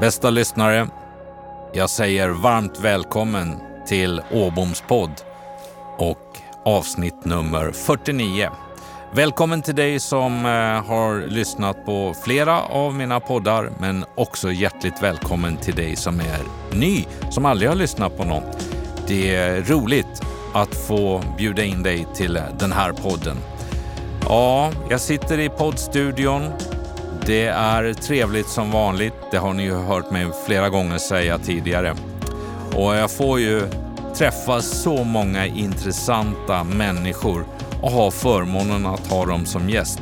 Bästa lyssnare, jag säger varmt välkommen till Åboms podd och avsnitt nummer 49. Välkommen till dig som eh, har lyssnat på flera av mina poddar, men också hjärtligt välkommen till dig som är ny, som aldrig har lyssnat på något. Det är roligt att få bjuda in dig till den här podden. Ja, jag sitter i poddstudion. Det är trevligt som vanligt. Det har ni ju hört mig flera gånger säga tidigare. Och jag får ju träffa så många intressanta människor och ha förmånen att ha dem som gäst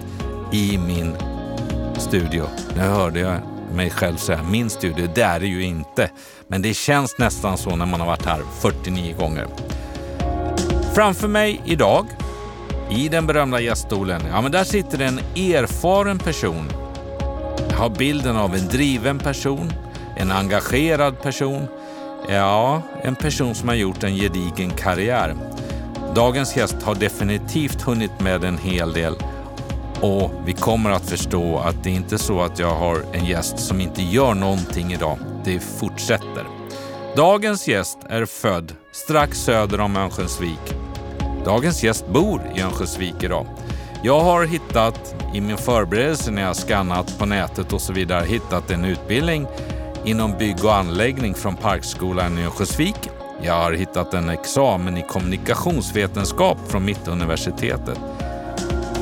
i min studio. Nu hörde jag mig själv säga min studio. Det är det ju inte. Men det känns nästan så när man har varit här 49 gånger. Framför mig idag, i den berömda gäststolen, ja men där sitter en erfaren person. Jag har bilden av en driven person, en engagerad person, ja, en person som har gjort en gedigen karriär. Dagens gäst har definitivt hunnit med en hel del och vi kommer att förstå att det inte är så att jag har en gäst som inte gör någonting idag. Det fortsätter. Dagens gäst är född strax söder om Örnsköldsvik. Dagens gäst bor i Örnsköldsvik idag. Jag har hittat i min förberedelse när jag skannat på nätet och så vidare, hittat en utbildning inom bygg och anläggning från Parkskolan i Örnsköldsvik. Jag har hittat en examen i kommunikationsvetenskap från Mittuniversitetet.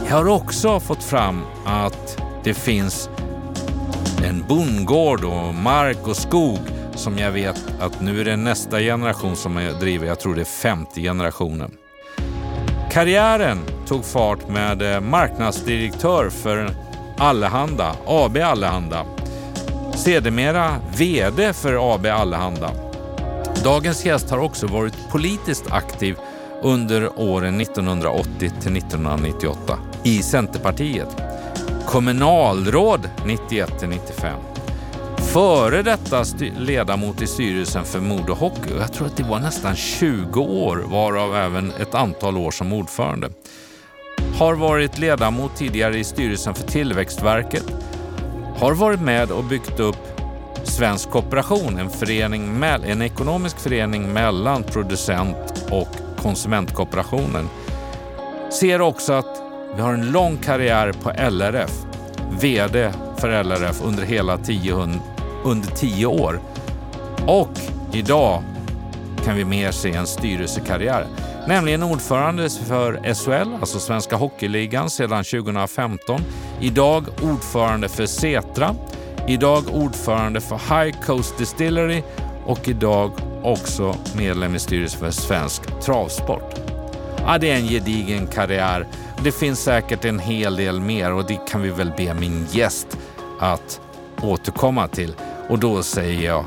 Jag har också fått fram att det finns en bondgård och mark och skog som jag vet att nu är det nästa generation som driver. Jag tror det är femte generationen. Karriären tog fart med eh, marknadsdirektör för Allehanda, AB Allehanda. Sedermera VD för AB Allehanda. Dagens gäst har också varit politiskt aktiv under åren 1980 till 1998 i Centerpartiet. Kommunalråd 91 till 95 före detta ledamot i styrelsen för Modo Hockey. Jag tror att det var nästan 20 år, varav även ett antal år som ordförande. Har varit ledamot tidigare i styrelsen för Tillväxtverket. Har varit med och byggt upp Svensk Kooperation, en, förening en ekonomisk förening mellan producent och konsumentkooperationen. Ser också att vi har en lång karriär på LRF. VD för LRF under hela tio, under tio år. Och idag kan vi mer se en styrelsekarriär, nämligen ordförande för SHL, alltså Svenska Hockeyligan, sedan 2015. Idag ordförande för Setra, idag ordförande för High Coast Distillery och idag också medlem i styrelsen för Svensk Travsport. Ja, det är en gedigen karriär. Det finns säkert en hel del mer och det kan vi väl be min gäst att återkomma till. Och då säger jag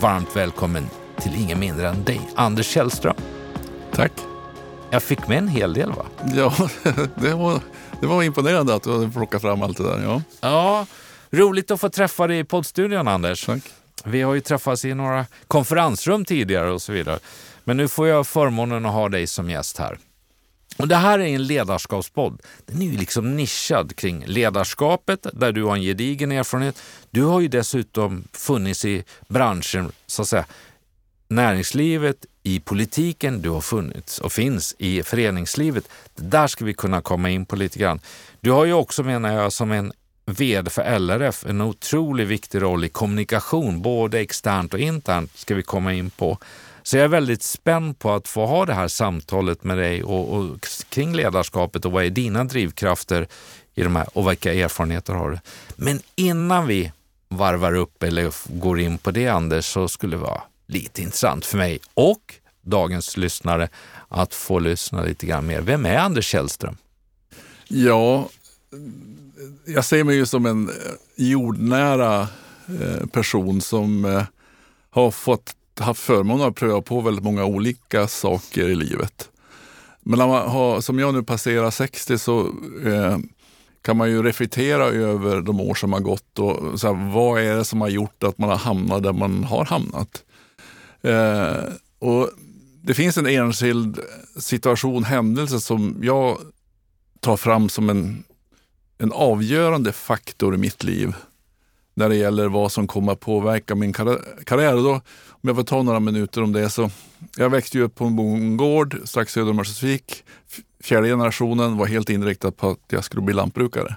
varmt välkommen till ingen mindre än dig, Anders Källström. Tack. Jag fick med en hel del va? Ja, det var, det var imponerande att du plockat fram allt det där. Ja. ja, roligt att få träffa dig i poddstudion Anders. Tack. Vi har ju träffats i några konferensrum tidigare och så vidare. Men nu får jag förmånen att ha dig som gäst här. Och Det här är en ledarskapspodd. Den är ju liksom nischad kring ledarskapet där du har en gedigen erfarenhet. Du har ju dessutom funnits i branschen, så att säga, näringslivet, i politiken, du har funnits och finns i föreningslivet. Det Där ska vi kunna komma in på lite grann. Du har ju också, menar jag, som en VD för LRF en otroligt viktig roll i kommunikation, både externt och internt, ska vi komma in på. Så jag är väldigt spänd på att få ha det här samtalet med dig och, och kring ledarskapet och vad är dina drivkrafter i de här och vilka erfarenheter har du? Men innan vi varvar upp eller går in på det Anders så skulle det vara lite intressant för mig och dagens lyssnare att få lyssna lite grann mer. Vem är Anders Källström? Ja, jag ser mig ju som en eh, jordnära eh, person som eh, har fått haft förmånen att pröva på väldigt många olika saker i livet. Men när man har, som jag nu passerar 60 så eh, kan man ju reflektera över de år som har gått och så här, vad är det som har gjort att man har hamnat där man har hamnat. Eh, och Det finns en enskild situation, händelse som jag tar fram som en, en avgörande faktor i mitt liv när det gäller vad som kommer att påverka min karriär. Då, om jag får ta några minuter om det. så Jag växte upp på en bondgård strax söder om Örnsköldsvik. Fjärde generationen var helt inriktad på att jag skulle bli lantbrukare.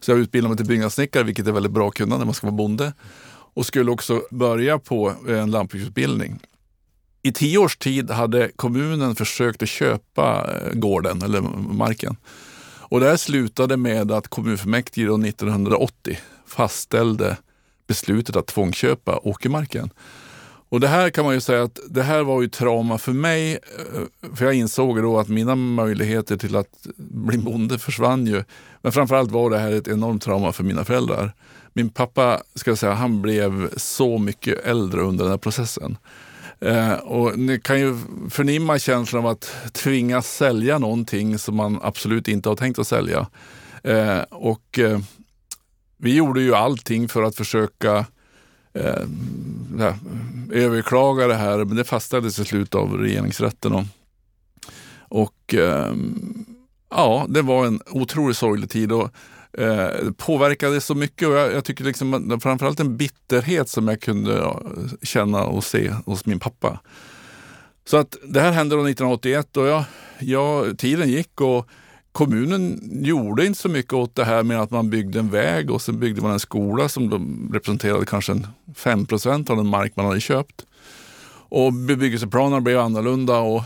Så jag utbildade mig till byggnadssnickare, vilket är väldigt bra att kunna när man ska vara bonde. Och skulle också börja på eh, en lantbruksutbildning. I tio års tid hade kommunen försökt att köpa eh, gården eller marken. Och det här slutade med att kommunfullmäktige 1980 fastställde beslutet att tvångsköpa åkermarken. Och det här kan man ju säga att det här var ju trauma för mig. Eh, för jag insåg då att mina möjligheter till att bli bonde försvann ju. Men framförallt var det här ett enormt trauma för mina föräldrar. Min pappa, ska jag säga, han blev så mycket äldre under den här processen. Eh, och ni kan ju förnimma känslan av att tvingas sälja någonting som man absolut inte har tänkt att sälja. Eh, och eh, vi gjorde ju allting för att försöka eh, överklaga det här, men det fastställdes i slut av regeringsrätten. Och, och eh, ja, det var en otroligt sorglig tid. Och, eh, påverkade så mycket och jag, jag tycker liksom, framförallt en bitterhet som jag kunde känna och se hos min pappa. Så att det här hände 1981 och jag, jag, tiden gick och kommunen gjorde inte så mycket åt det här med att man byggde en väg och sen byggde man en skola som representerade kanske 5% av den mark man hade köpt. Och bebyggelseplanerna blev annorlunda och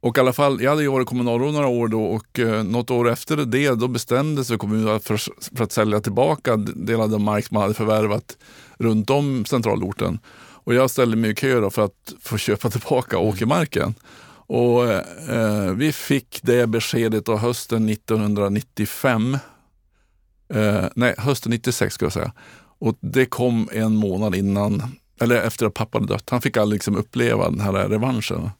och i alla fall, jag hade ju varit kommunalråd några år då och eh, något år efter det då bestämde sig kommunen för, för att sälja tillbaka delar av den mark man hade förvärvat runt om centralorten. Och jag ställde mig i kö för att få köpa tillbaka åkermarken. Och eh, vi fick det beskedet då hösten 1995. Eh, nej, hösten 96 ska jag säga. Och det kom en månad innan, eller efter att pappa hade dött. Han fick aldrig liksom uppleva den här revanschen.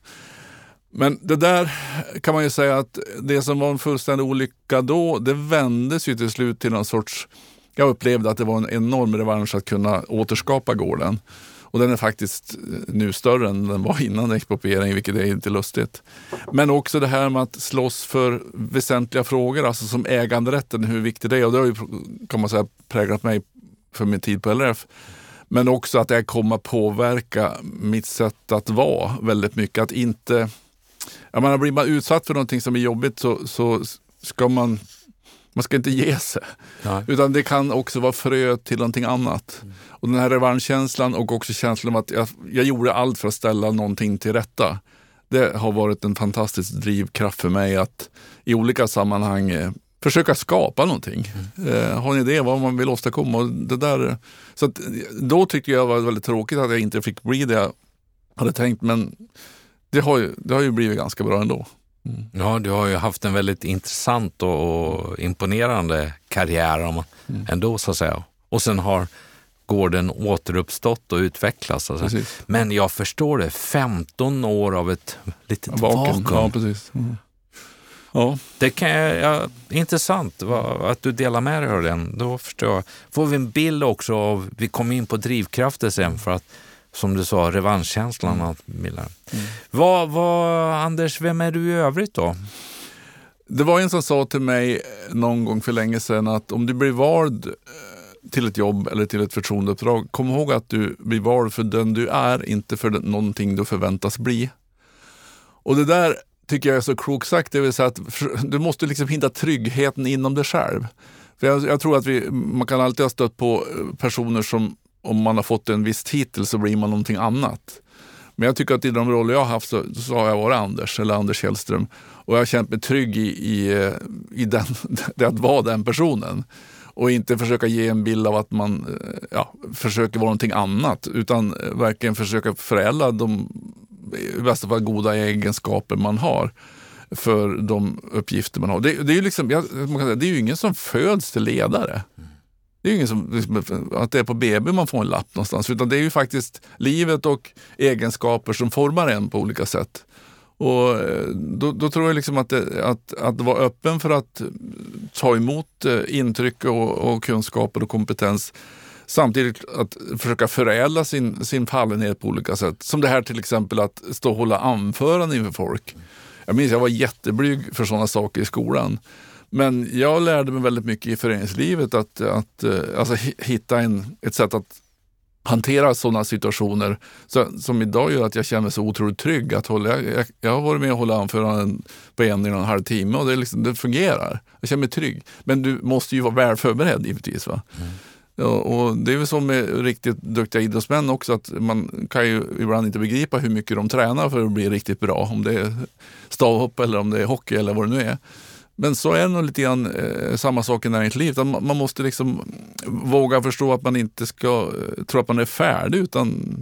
Men det där kan man ju säga att det som var en fullständig olycka då, det vändes ju till slut till någon sorts... Jag upplevde att det var en enorm revansch att kunna återskapa gården. Och den är faktiskt eh, nu större än den var innan exproprieringen, vilket är inte lustigt. Men också det här med att slåss för väsentliga frågor, alltså som äganderätten, hur viktig det är. Och det har ju, kan man säga, präglat mig för min tid på LRF. Men också att det kommer påverka mitt sätt att vara väldigt mycket. Att inte jag menar, blir man utsatt för någonting som är jobbigt så, så ska man man ska inte ge sig. Nej. Utan det kan också vara frö till någonting annat. Mm. Och den här revanschkänslan och också känslan av att jag, jag gjorde allt för att ställa någonting till rätta. Det har varit en fantastisk drivkraft för mig att i olika sammanhang eh, försöka skapa någonting. Mm. Eh, ha en idé vad man vill åstadkomma. Och det där, så att, då tyckte jag det var väldigt tråkigt att jag inte fick bli det jag hade tänkt. Men det har ju, det har ju blivit ganska bra ändå. Mm. Ja, du har ju haft en väldigt intressant och imponerande karriär om, mm. ändå så att säga. Och sen har gården återuppstått och utvecklats. Alltså. Men jag förstår det, 15 år av ett litet vakuum. Ja, precis. Mm. Ja. Det kan jag, ja, intressant att du delar med dig av den. Då förstår jag. Får vi en bild också av, vi kommer in på drivkrafter sen för att som du sa, revanschkänslan. Mm. Mm. Vad, vad, Anders, vem är du i övrigt då? Det var en som sa till mig någon gång för länge sedan att om du blir vald eh, till ett jobb eller till ett förtroendeuppdrag, kom ihåg att du blir vald för den du är, inte för någonting du förväntas bli. Och det där tycker jag är så klokt sagt, det vill säga att du måste liksom hitta tryggheten inom dig själv. För jag, jag, tror att vi, man kan alltid ha stött på personer som om man har fått en viss titel så blir man någonting annat. Men jag tycker att i de roller jag har haft så, så har jag varit Anders, eller Anders Källström. Och jag har känt mig trygg i, i, eh, i den, det att vara den personen. Och inte försöka ge en bild av att man eh, ja, försöker vara någonting annat. Utan eh, verkligen försöka förädla de i bästa fall goda egenskaper man har för de uppgifter man har. Det, det är, ju liksom, det är ju ingen som föds till ledare. Mm. Det är ju ingen som, liksom, att det är på BB man får en lapp någonstans, utan det är ju faktiskt livet och egenskaper som formar en på olika sätt. Och eh, då, då tror jag liksom att, det, att, att vara öppen för att ta emot eh, intryck och, och kunskaper och kompetens samtidigt att försöka förädla sin, sin fallenhet på olika sätt. Som det här till exempel att stå och hålla anföranden inför folk. Jag minns jag var jätteblyg för sådana saker i skolan. Men jag lärde mig väldigt mycket i föreningslivet att, att eh, alltså, hitta en, ett sätt att hantera sådana situationer så, som idag gör att jag känner mig så otroligt trygg. Att hålla, jag, jag har varit med och hållit anföranden på en, och en halv timme och det, liksom, det fungerar. Jag känner mig trygg. Men du måste ju vara väl förberedd givetvis. Va? Mm. Ja, och det är väl så med riktigt duktiga idrottsmän också att man kan ju ibland inte begripa hur mycket de tränar för att bli riktigt bra. Om det är stavhopp eller om det är hockey eller vad det nu är. Men så är det nog lite grann eh, samma sak i näringslivet. Man, man måste liksom våga förstå att man inte ska eh, tro att man är färdig utan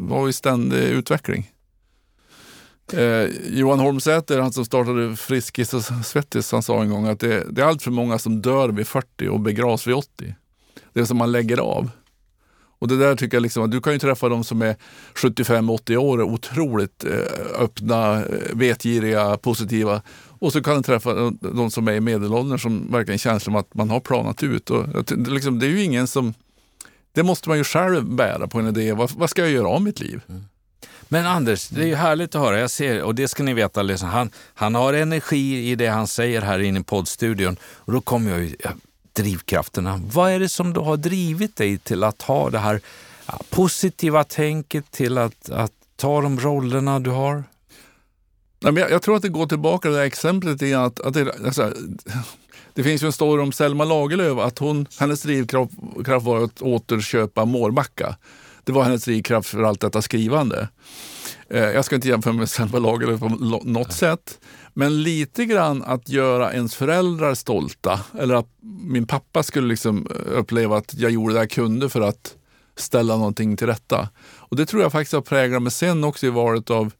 vara i ständig utveckling. Eh, Johan Holmsäter, han som startade Friskis och Svettis, han sa en gång att det, det är allt för många som dör vid 40 och begravs vid 80. Det är som man lägger av. Och det där tycker jag liksom, du kan ju träffa de som är 75-80 år och otroligt eh, öppna, eh, vetgiriga, positiva. Och så kan du träffa de som är i medelåldern som verkligen känns som att man har planat ut. Och, liksom, det är ju ingen som... Det måste man ju själv bära på en idé. Vad, vad ska jag göra av mitt liv? Mm. Men Anders, det är ju härligt att höra. Jag ser, och det ska ni veta, liksom, han, han har energi i det han säger här inne i poddstudion. Och då kommer jag ju, drivkrafterna. Vad är det som då har drivit dig till att ha det här positiva tänket, till att, att ta de rollerna du har? Nej, men jag, jag tror att det går tillbaka till det där exemplet i att, att det, alltså, det finns ju en story om Selma Lagerlöf, att hon, hennes drivkraft var att återköpa Mårbacka. Det var hennes drivkraft för allt detta skrivande. Eh, jag ska inte jämföra med Selma Lagerlöf på något sätt. Men lite grann att göra ens föräldrar stolta. Eller att min pappa skulle liksom eh, uppleva att jag gjorde det jag kunde för att ställa någonting till rätta. Och Det tror jag faktiskt har präglat mig sen också i valet av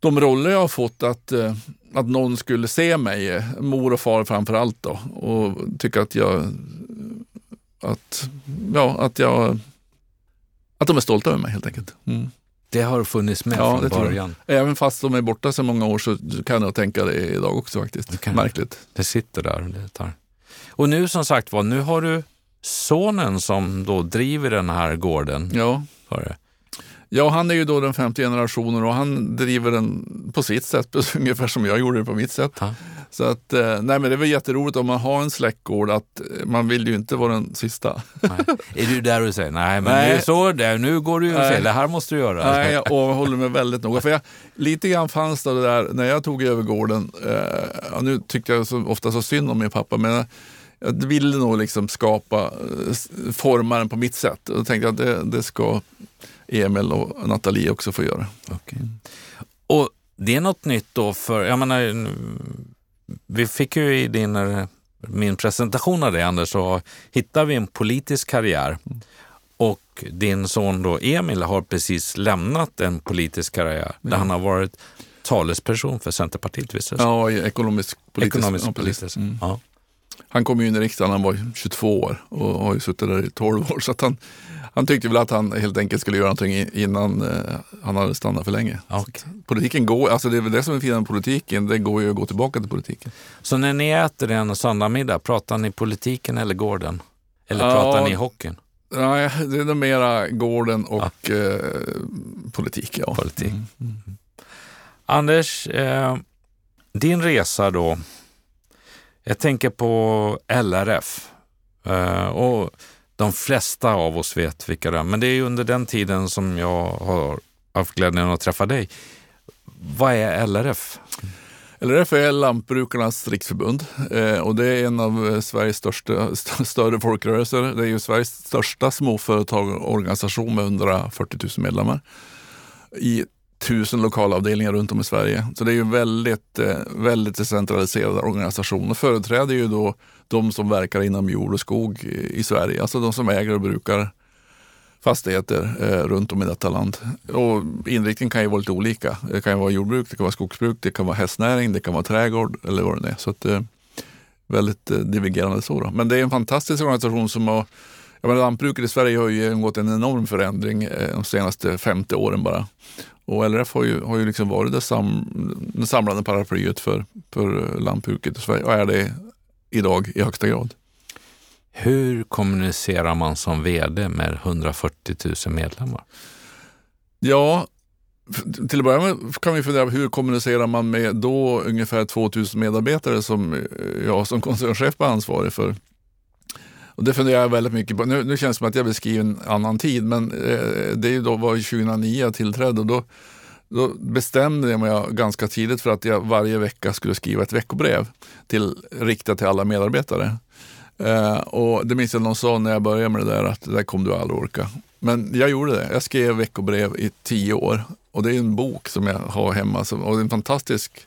de roller jag har fått. Att, eh, att någon skulle se mig, mor och far framför allt då, och tycka att jag att, ja, att jag att de är stolta över mig helt enkelt. Mm. Det har funnits med ja, från början. Även fast de är borta så många år så kan jag tänka det idag också faktiskt. Det Märkligt. Det sitter där. Det tar. Och nu som sagt var, nu har du sonen som då driver den här gården. Ja. För Ja, han är ju då den femte generationen och han driver den på sitt sätt, ungefär som jag gjorde det på mitt sätt. Ha. Så att, eh, nej men det är väl jätteroligt om man har en släktgård att eh, man vill ju inte vara den sista. Nej. Är du där och säger nej men nej. Nu, så där, nu går du ju fel, det här måste du göra. Nej, jag håller mig väldigt noga. För jag, lite grann fanns det där när jag tog över gården, eh, nu tyckte jag så, ofta så synd om min pappa, men jag ville nog liksom skapa, eh, forma den på mitt sätt. Och då tänkte jag att det, det ska Emil och Nathalie också få göra. Okay. Och det är något nytt då för, jag menar, vi fick ju i din, min presentation av dig Anders, så hittar vi en politisk karriär. Och din son då Emil har precis lämnat en politisk karriär ja. där han har varit talesperson för Centerpartiet. Visst? Ja, ekonomisk politisk. Ekonomisk ja, politisk. Mm. Ja. Han kom in i riksdagen när han var 22 år och har ju suttit där i 12 år. Så han, han tyckte väl att han helt enkelt skulle göra någonting innan eh, han hade stannat för länge. Okay. Politiken går, alltså det är väl det som är fint med politiken, det går ju att gå tillbaka till politiken. Så när ni äter en söndagmiddag, pratar ni politiken eller gården? Eller ja, pratar ni hockeyn? Nej, det är nog mera gården och ja. eh, politik. Ja. politik. Mm. Mm. Anders, eh, din resa då. Jag tänker på LRF. Eh, och de flesta av oss vet vilka det är, men det är under den tiden som jag har haft glädjen att träffa dig. Vad är LRF? LRF är Lantbrukarnas riksförbund eh, och det är en av eh, Sveriges största, större folkrörelser. Det är ju Sveriges största småföretagarorganisation med 140 000 medlemmar i tusen lokalavdelningar runt om i Sverige. Så det är ju väldigt, eh, väldigt decentraliserad organisation och företräder ju då de som verkar inom jord och skog i Sverige, alltså de som äger och brukar fastigheter eh, runt om i detta land. Och inriktningen kan ju vara lite olika. Det kan vara jordbruk, det kan vara skogsbruk, det kan vara hästnäring, det kan vara trädgård eller vad det är. Så att, eh, väldigt eh, divergerande så. Då. Men det är en fantastisk organisation som har jag menar, lantbruket i Sverige har ju genomgått en enorm förändring eh, de senaste 50 åren bara. Och LRF har ju, har ju liksom varit det, sam, det samlande paraplyet för, för lantbruket i Sverige och är det idag i högsta grad. Hur kommunicerar man som VD med 140 000 medlemmar? Ja, till att börja med kan vi fundera på hur kommunicerar man med då ungefär 2000 medarbetare som jag som koncernchef var ansvarig för. Och det funderar jag väldigt mycket på. Nu, nu känns det som att jag beskriver en annan tid, men eh, det då var 2009 jag tillträdde och då, då bestämde jag mig ganska tidigt för att jag varje vecka skulle skriva ett veckobrev till, riktat till alla medarbetare. Eh, och det minns jag någon sa när jag började med det där att det där kommer du aldrig orka. Men jag gjorde det. Jag skrev veckobrev i tio år och det är en bok som jag har hemma och det är en fantastisk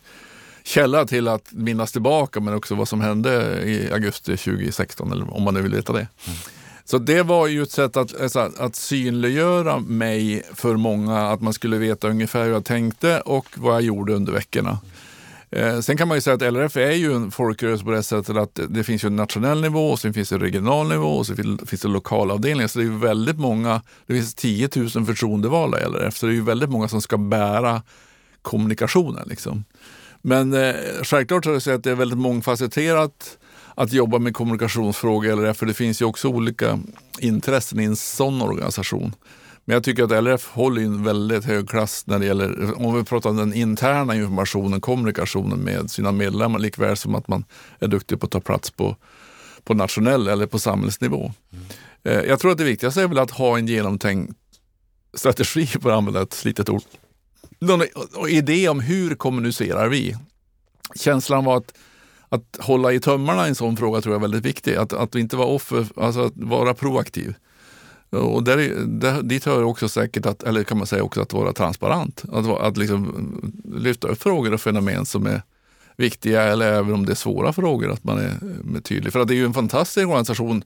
källa till att minnas tillbaka men också vad som hände i augusti 2016 eller om man nu vill veta det. Mm. Så det var ju ett sätt att, alltså, att synliggöra mig för många, att man skulle veta ungefär hur jag tänkte och vad jag gjorde under veckorna. Eh, sen kan man ju säga att LRF är ju en folkrörelse på det sättet att det finns ju en nationell nivå, och sen finns det regional nivå och så finns det lokalavdelningar. Så det är ju väldigt många, det finns 10 000 förtroendevalda i LRF, så det är ju väldigt många som ska bära kommunikationen. Liksom. Men eh, självklart så att det är väldigt mångfacetterat att jobba med kommunikationsfrågor i LRF, för det finns ju också olika intressen i en sån organisation. Men jag tycker att LRF håller en väldigt hög klass när det gäller, om vi pratar om den interna informationen, kommunikationen med sina medlemmar, likväl som att man är duktig på att ta plats på, på nationell eller på samhällsnivå. Mm. Jag tror att det viktigaste är väl att ha en genomtänkt strategi, för att använda ett slitet ord. Någon idé om hur kommunicerar vi? Känslan var att att hålla i tömmarna i en sån fråga tror jag är väldigt viktig. Att, att inte vara offer, alltså att vara proaktiv. Och där, där, dit hör också säkert, att, eller kan man säga också att vara transparent. Att, att liksom lyfta upp frågor och fenomen som är viktiga eller även om det är svåra frågor, att man är, är tydlig. För att det är ju en fantastisk organisation.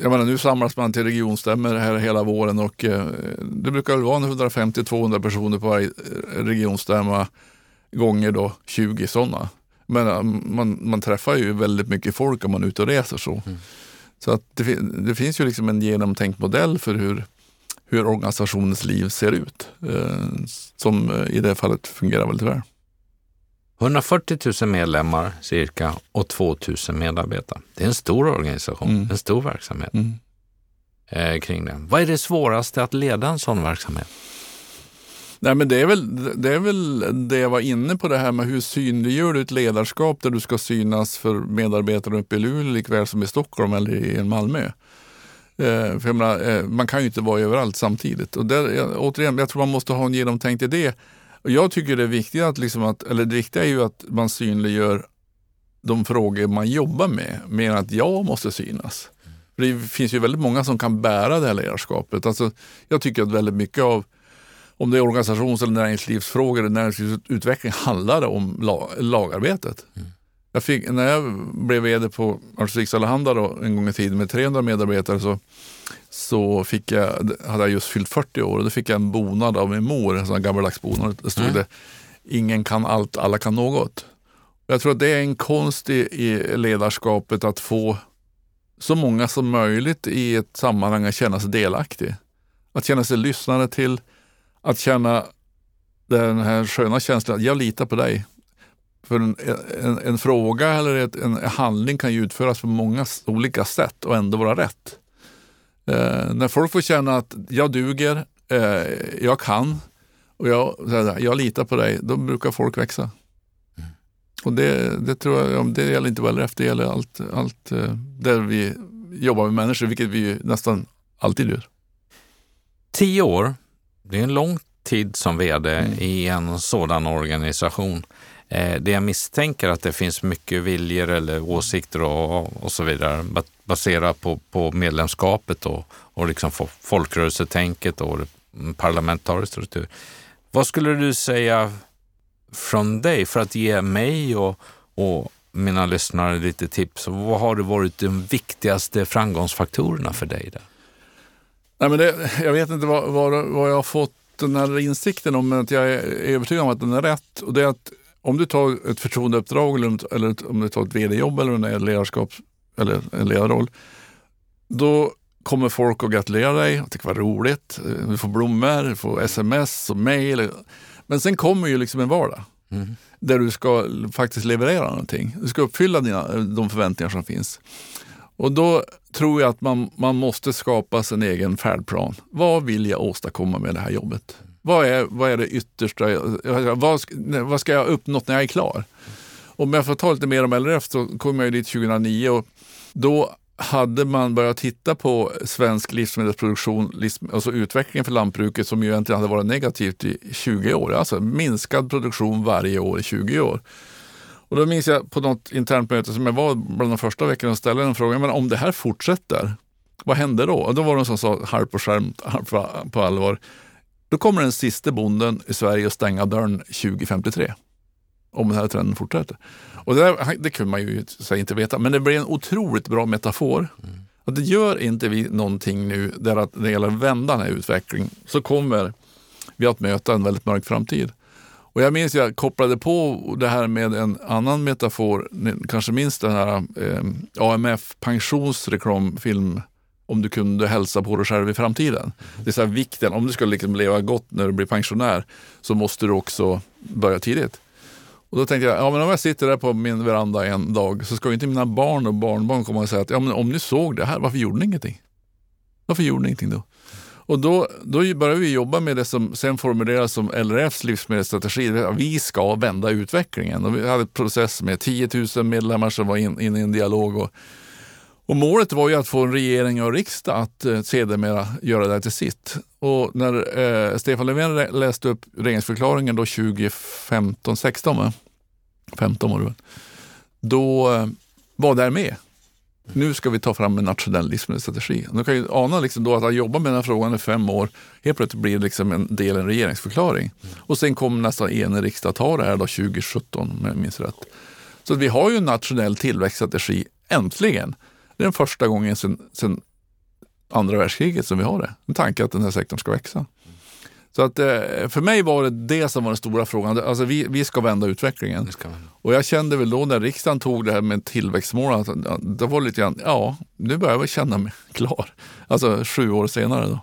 Jag menar, nu samlas man till regionstämmer här hela våren och eh, det brukar vara 150-200 personer på varje regionstämma gånger då 20 sådana. Men eh, man, man träffar ju väldigt mycket folk om man är ute och reser så. Mm. Så att det, det, finns ju liksom en genomtänkt modell för hur, hur organisationens liv ser ut. Eh, som eh, i det fallet fungerar väldigt väl. 140 000 medlemmar cirka och 2 000 medarbetare. Det är en stor organisation, mm. en stor verksamhet mm. eh, kring det. Vad är det svåraste att leda en sån verksamhet? Nej, men det, är väl, det är väl det jag var inne på, det här med hur synliggör du ett ledarskap där du ska synas för medarbetare uppe i Luleå likväl som i Stockholm eller i Malmö. Eh, för menar, eh, man kan ju inte vara överallt samtidigt. Och där, jag, återigen, jag tror man måste ha en genomtänkt idé. Och jag tycker det är viktigt att, liksom att, eller det viktiga är ju att man synliggör de frågor man jobbar med, mer än att jag måste synas. För det finns ju väldigt många som kan bära det här ledarskapet. Alltså, jag tycker att väldigt mycket av om det är organisations eller näringslivsfrågor eller näringslivsutveckling handlar om lagarbetet. Mm. Jag fick, när jag blev vd på Örnsköldsviks Allehanda en gång i tiden med 300 medarbetare så, så fick jag, hade jag just fyllt 40 år och då fick jag en bonad av min mor, en sån gammaldags bonad. Det stod mm. det Ingen kan allt, alla kan något. Jag tror att det är en konst i, i ledarskapet att få så många som möjligt i ett sammanhang att känna sig delaktig. Att känna sig lyssnade till, att känna den här sköna känslan att jag litar på dig. För en, en, en fråga eller ett, en handling kan ju utföras på många olika sätt och ändå vara rätt. Eh, när folk får känna att jag duger, eh, jag kan och jag, jag litar på dig, då brukar folk växa. Mm. Och det, det tror jag, det gäller inte bara det gäller allt, allt eh, där vi jobbar med människor, vilket vi nästan alltid gör. Tio år det är en lång tid som vd mm. i en sådan organisation. Eh, det jag misstänker att det finns mycket viljor eller åsikter och, och så vidare baserat på, på medlemskapet och, och liksom folkrörelsetänket och parlamentarisk struktur. Vad skulle du säga från dig för att ge mig och, och mina lyssnare lite tips? Vad har det varit de viktigaste framgångsfaktorerna för dig? där? Nej, men det, jag vet inte vad, vad, vad, jag har fått den här insikten om, men att jag är övertygad om att den är rätt. Och det är att om du tar ett förtroendeuppdrag eller, eller om du tar ett vd-jobb eller en ledarskap eller en ledarroll, då kommer folk att gratulera dig och tycka vad roligt. Du får blommor, du får sms och mejl. Men sen kommer ju liksom en vardag. Mm. Där du ska faktiskt leverera någonting. Du ska uppfylla dina, de förväntningar som finns. Och då tror jag att man, man måste skapa sin egen färdplan. Vad vill jag åstadkomma med det här jobbet? Vad är, vad är det yttersta? Vad, vad ska jag uppnått när jag är klar? Om jag får ta lite mer om LRF så kom jag dit 2009 och då hade man börjat titta på svensk livsmedelsproduktion, alltså utvecklingen för lantbruket som ju egentligen hade varit negativt i 20 år. Alltså minskad produktion varje år i 20 år. Och då minns jag på något internt möte som jag var bland de första veckorna och ställde en fråga, men om det här fortsätter, vad händer då? Och då var det någon som sa halvt på skärmt, halvt på allvar. Då kommer den sista bonden i Sverige att stänga dörren 2053 om den här trenden fortsätter. Och det, där, det kunde man ju inte veta, men det blir en otroligt bra metafor. Mm. Att det gör inte vi någonting nu där att när det gäller att vända den här utvecklingen så kommer vi att möta en väldigt mörk framtid. Och jag minns jag kopplade på det här med en annan metafor, Ni kanske minns den här eh, AMF pensionsreklamfilm om du kunde hälsa på dig själv i framtiden. Det är så vikten, om du ska liksom leva gott när du blir pensionär så måste du också börja tidigt. Och då tänkte jag, ja men om jag sitter där på min veranda en dag så ska inte mina barn och barnbarn komma och säga att ja, men om ni såg det här, varför gjorde ni ingenting? Varför gjorde ni ingenting då? Och då, då började vi jobba med det som sen formulerades som LRFs livsmedelsstrategi. Vi ska vända utvecklingen. Och vi hade en process med 10 000 medlemmar som var inne in i en dialog. Och, och målet var ju att få en regering och riksdag att eh, sedermera göra det här till sitt. Och när eh, Stefan Löfven läste upp regeringsförklaringen då 2015, 16 15 var det Då eh, var det med. Nu ska vi ta fram en nationell livsmedelsstrategi. Du kan ju ana liksom då att ha jobbat med den här frågan i fem år, helt plötsligt blir det liksom en del i en regeringsförklaring. Och sen kom nästan en riksdag ta det här då 2017 om jag minns rätt. Så vi har ju en nationell tillväxtstrategi, äntligen. Det är den första gången sedan andra världskriget som vi har det. En tanke att den här sektorn ska växa. Så att, eh, för mig var det det som var den stora frågan. Alltså vi, vi ska vända utvecklingen. Ska och jag kände väl då när riksdagen tog det här med tillväxtmål, att det var lite grann, ja, nu börjar jag känna mig klar. Alltså sju år senare. Då.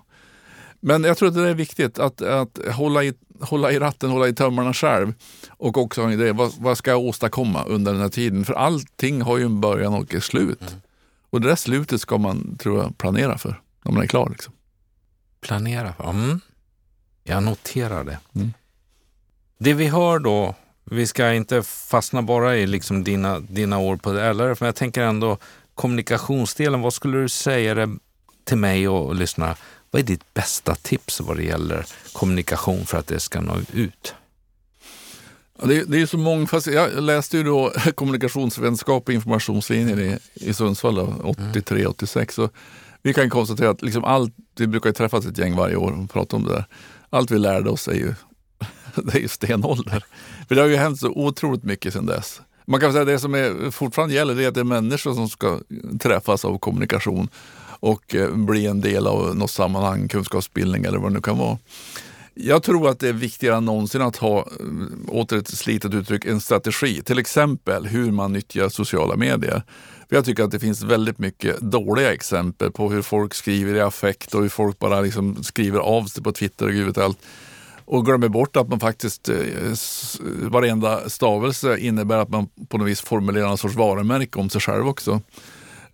Men jag tror att det är viktigt att, att hålla, i, hålla i ratten, hålla i tömmarna själv och också ha en idé, vad, vad ska jag åstadkomma under den här tiden? För allting har ju en början och ett slut. Mm. Och det där slutet ska man, tror jag, planera för när man är klar. Liksom. Planera för? Mm. Jag noterar det. Mm. Det vi hör då, vi ska inte fastna bara i liksom dina, dina år på LRF, men jag tänker ändå kommunikationsdelen. Vad skulle du säga till mig och lyssna? Vad är ditt bästa tips vad det gäller kommunikation för att det ska nå ut? Det, det är så mångfacetterat. Jag läste ju då kommunikationsvetenskap och informationslinjen i, i Sundsvall 83-86. Vi kan konstatera att liksom allt, vi brukar ju träffas ett gäng varje år och prata om det där. Allt vi lärde oss är ju, det är ju stenålder. För det har ju hänt så otroligt mycket sedan dess. Man kan säga att det som är, fortfarande gäller det är att det är människor som ska träffas av kommunikation och eh, bli en del av något sammanhang, kunskapsbildning eller vad det nu kan vara. Jag tror att det är viktigare än någonsin att ha, eh, åter ett slitet uttryck, en strategi. Till exempel hur man nyttjar sociala medier. För jag tycker att det finns väldigt mycket dåliga exempel på hur folk skriver i affekt och hur folk bara liksom skriver av sig på Twitter och gud allt. Och glömmer bort att man faktiskt, eh, varenda stavelse innebär att man på något vis formulerar en sorts varumärke om sig själv också.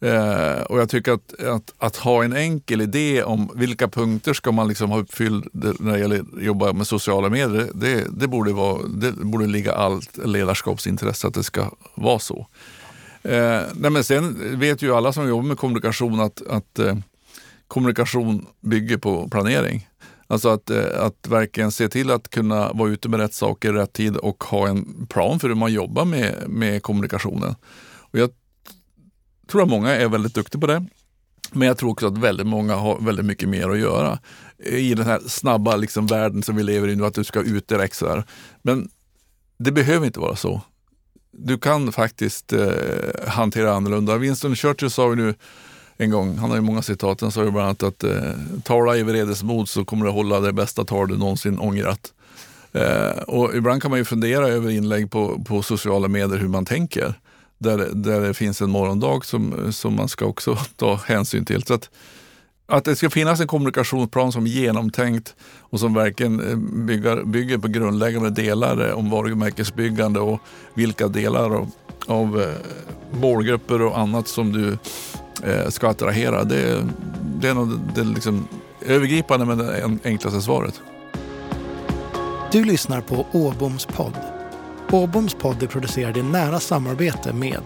Eh, och jag tycker att, att, att, ha en enkel idé om vilka punkter ska man liksom ha uppfyllt när det gäller att jobba med sociala medier, det, det, borde, vara, det borde ligga allt ledarskapsintresse att det ska vara så. Eh, nej men sen vet ju alla som jobbar med kommunikation att, att eh, kommunikation bygger på planering. Alltså att, eh, att verkligen se till att kunna vara ute med rätt saker i rätt tid och ha en plan för hur man jobbar med, med kommunikationen. Och jag tror att många är väldigt duktiga på det. Men jag tror också att väldigt många har väldigt mycket mer att göra i den här snabba liksom, världen som vi lever i nu, att du ska ut direkt. Så här. Men det behöver inte vara så. Du kan faktiskt eh, hantera annorlunda. Winston Churchill sa ju nu en gång, han har ju många citat, han sa ju bland annat att eh, tala i vredesmod så kommer du hålla det bästa tal du någonsin ångrat. Eh, och ibland kan man ju fundera över inlägg på, på sociala medier hur man tänker där, där det finns en morgondag som, som man ska också ta hänsyn till. Så att, att det ska finnas en kommunikationsplan som är genomtänkt och som verkligen eh, bygger, bygger på grundläggande delar eh, om varumärkesbyggande och vilka delar av, av eh, målgrupper och annat som du ska attrahera. Det, det är nog det liksom övergripande men det enklaste svaret. Du lyssnar på Åboms podd. Åboms podd är producerad i nära samarbete med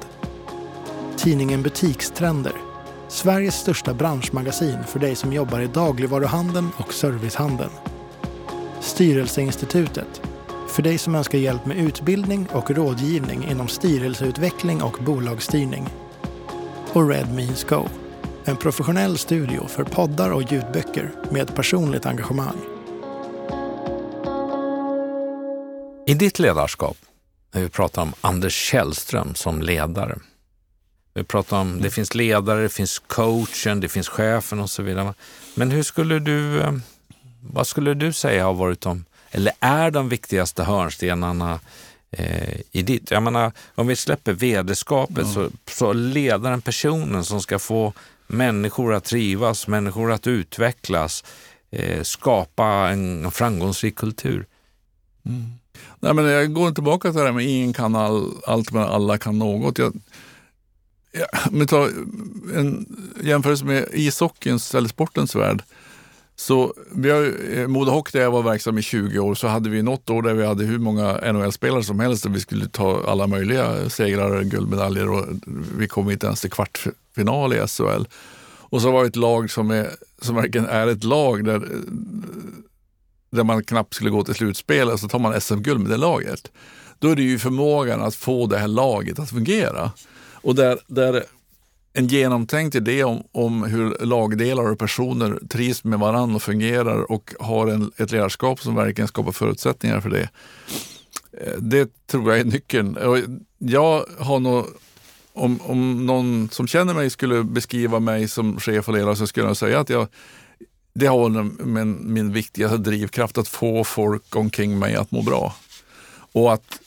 tidningen Butikstrender, Sveriges största branschmagasin för dig som jobbar i dagligvaruhandeln och servicehandeln. Styrelseinstitutet, för dig som önskar hjälp med utbildning och rådgivning inom styrelseutveckling och bolagsstyrning. Och Red Means Go, en professionell studio för poddar och ljudböcker med personligt engagemang. I ditt ledarskap, när vi pratar om Anders Källström som ledare. Vi pratar om, det finns ledare, det finns coachen, det finns chefen och så vidare. Men hur skulle du, eh, vad skulle du säga har varit de, eller är de viktigaste hörnstenarna eh, i ditt? Jag menar, om vi släpper vederskapet så, så ledaren, personen som ska få människor att trivas, människor att utvecklas, eh, skapa en framgångsrik kultur. Nej, men jag går tillbaka till det här med ingen kan all, allt men alla kan något. Jag, ja, men ta en jämförelse med ishockeyns eller sportens värld. Så vi har, eh, Modo Hockey där jag var verksam i 20 år så hade vi något år där vi hade hur många NHL-spelare som helst och vi skulle ta alla möjliga segrar, och guldmedaljer och vi kom inte ens till kvartsfinal i SHL. Och så var det ett lag som, är, som verkligen är ett lag där, eh, där man knappt skulle gå till slutspel och så tar man SM-guld med det laget. Då är det ju förmågan att få det här laget att fungera. Och där, där en genomtänkt idé om, om hur lagdelar och personer trivs med varandra och fungerar och har en, ett ledarskap som verkligen skapar förutsättningar för det. Eh, det tror jag är nyckeln. Jag har nog, om, om någon som känner mig skulle beskriva mig som chef och ledare så skulle jag säga att jag det har varit min, min viktigaste drivkraft att få folk omkring mig att må bra. Och att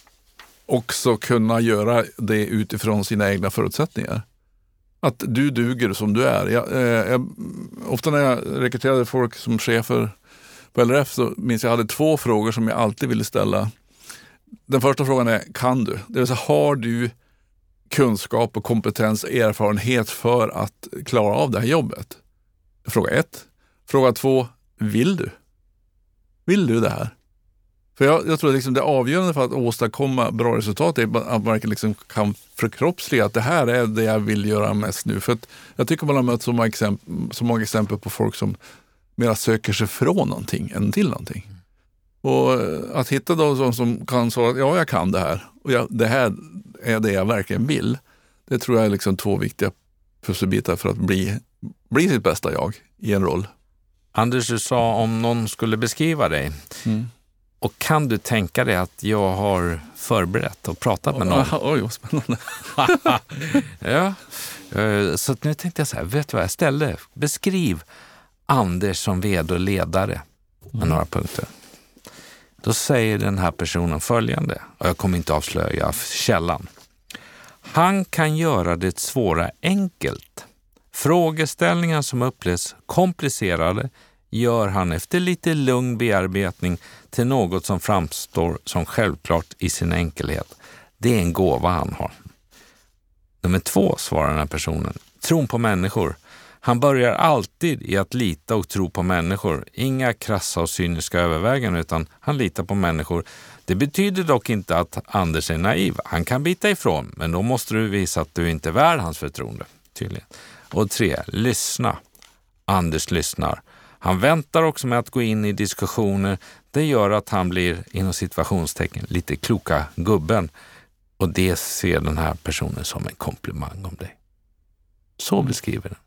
också kunna göra det utifrån sina egna förutsättningar. Att du duger som du är. Jag, eh, jag, ofta när jag rekryterade folk som chefer på LRF så minns jag hade två frågor som jag alltid ville ställa. Den första frågan är, kan du? Det vill säga, har du kunskap och kompetens och erfarenhet för att klara av det här jobbet? Fråga ett. Fråga två, vill du? Vill du det här? För jag, jag tror att liksom det avgörande för att åstadkomma bra resultat är att man liksom kan förkroppsliga att det här är det jag vill göra mest nu. För att jag tycker man har mött så många, exempel, så många exempel på folk som mera söker sig från någonting än till någonting. Och eh, att hitta de som, som kan svara att ja, jag kan det här och jag, det här är det jag verkligen vill. Det tror jag är liksom två viktiga pusselbitar för att bli, bli sitt bästa jag i en roll. Anders, du sa om någon skulle beskriva dig. Mm. Och kan du tänka dig att jag har förberett och pratat med någon? Oj, vad spännande. ja. Eh, Så nu tänkte jag så här, vet du vad jag ställde? Beskriv Anders som vd och ledare med några punkter. Då säger den här personen följande, och jag kommer inte avslöja källan. Han kan göra det svåra enkelt. Frågeställningar som upplevs komplicerade gör han efter lite lugn bearbetning till något som framstår som självklart i sin enkelhet. Det är en gåva han har. Nummer två, svarar den här personen, tron på människor. Han börjar alltid i att lita och tro på människor. Inga krassa och cyniska överväganden, utan han litar på människor. Det betyder dock inte att Anders är naiv. Han kan bita ifrån, men då måste du visa att du inte är värd hans förtroende. Tydligen. Och tre, lyssna. Anders lyssnar. Han väntar också med att gå in i diskussioner. Det gör att han blir, inom situationstecken, lite kloka gubben. Och det ser den här personen som en komplimang om dig. Så beskriver den.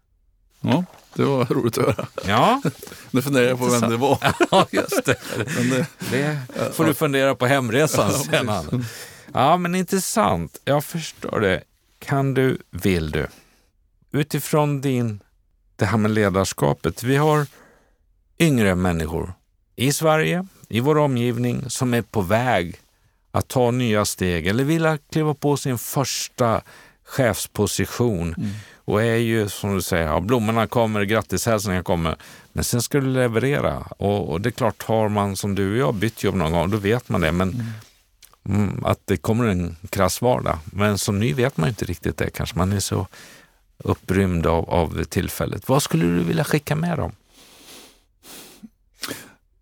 Ja, det var roligt att höra. Ja, Nu funderar jag på vem det var. ja just det. Det Det får du fundera på hemresan Ja, sen. Anna. Ja, men intressant. Jag förstår det. Kan du, vill du? Utifrån din, det här med ledarskapet. Vi har yngre människor i Sverige, i vår omgivning, som är på väg att ta nya steg eller vill kliva på sin första chefsposition. Och är ju som du säger, ja, blommorna kommer, grattishälsningar kommer. Men sen ska du leverera. Och, och det är klart, har man som du och jag bytt jobb någon gång, då vet man det. Men mm, att det kommer en krass vardag. Men som ny vet man inte riktigt det. Kanske man är så upprymd av, av tillfället. Vad skulle du vilja skicka med dem?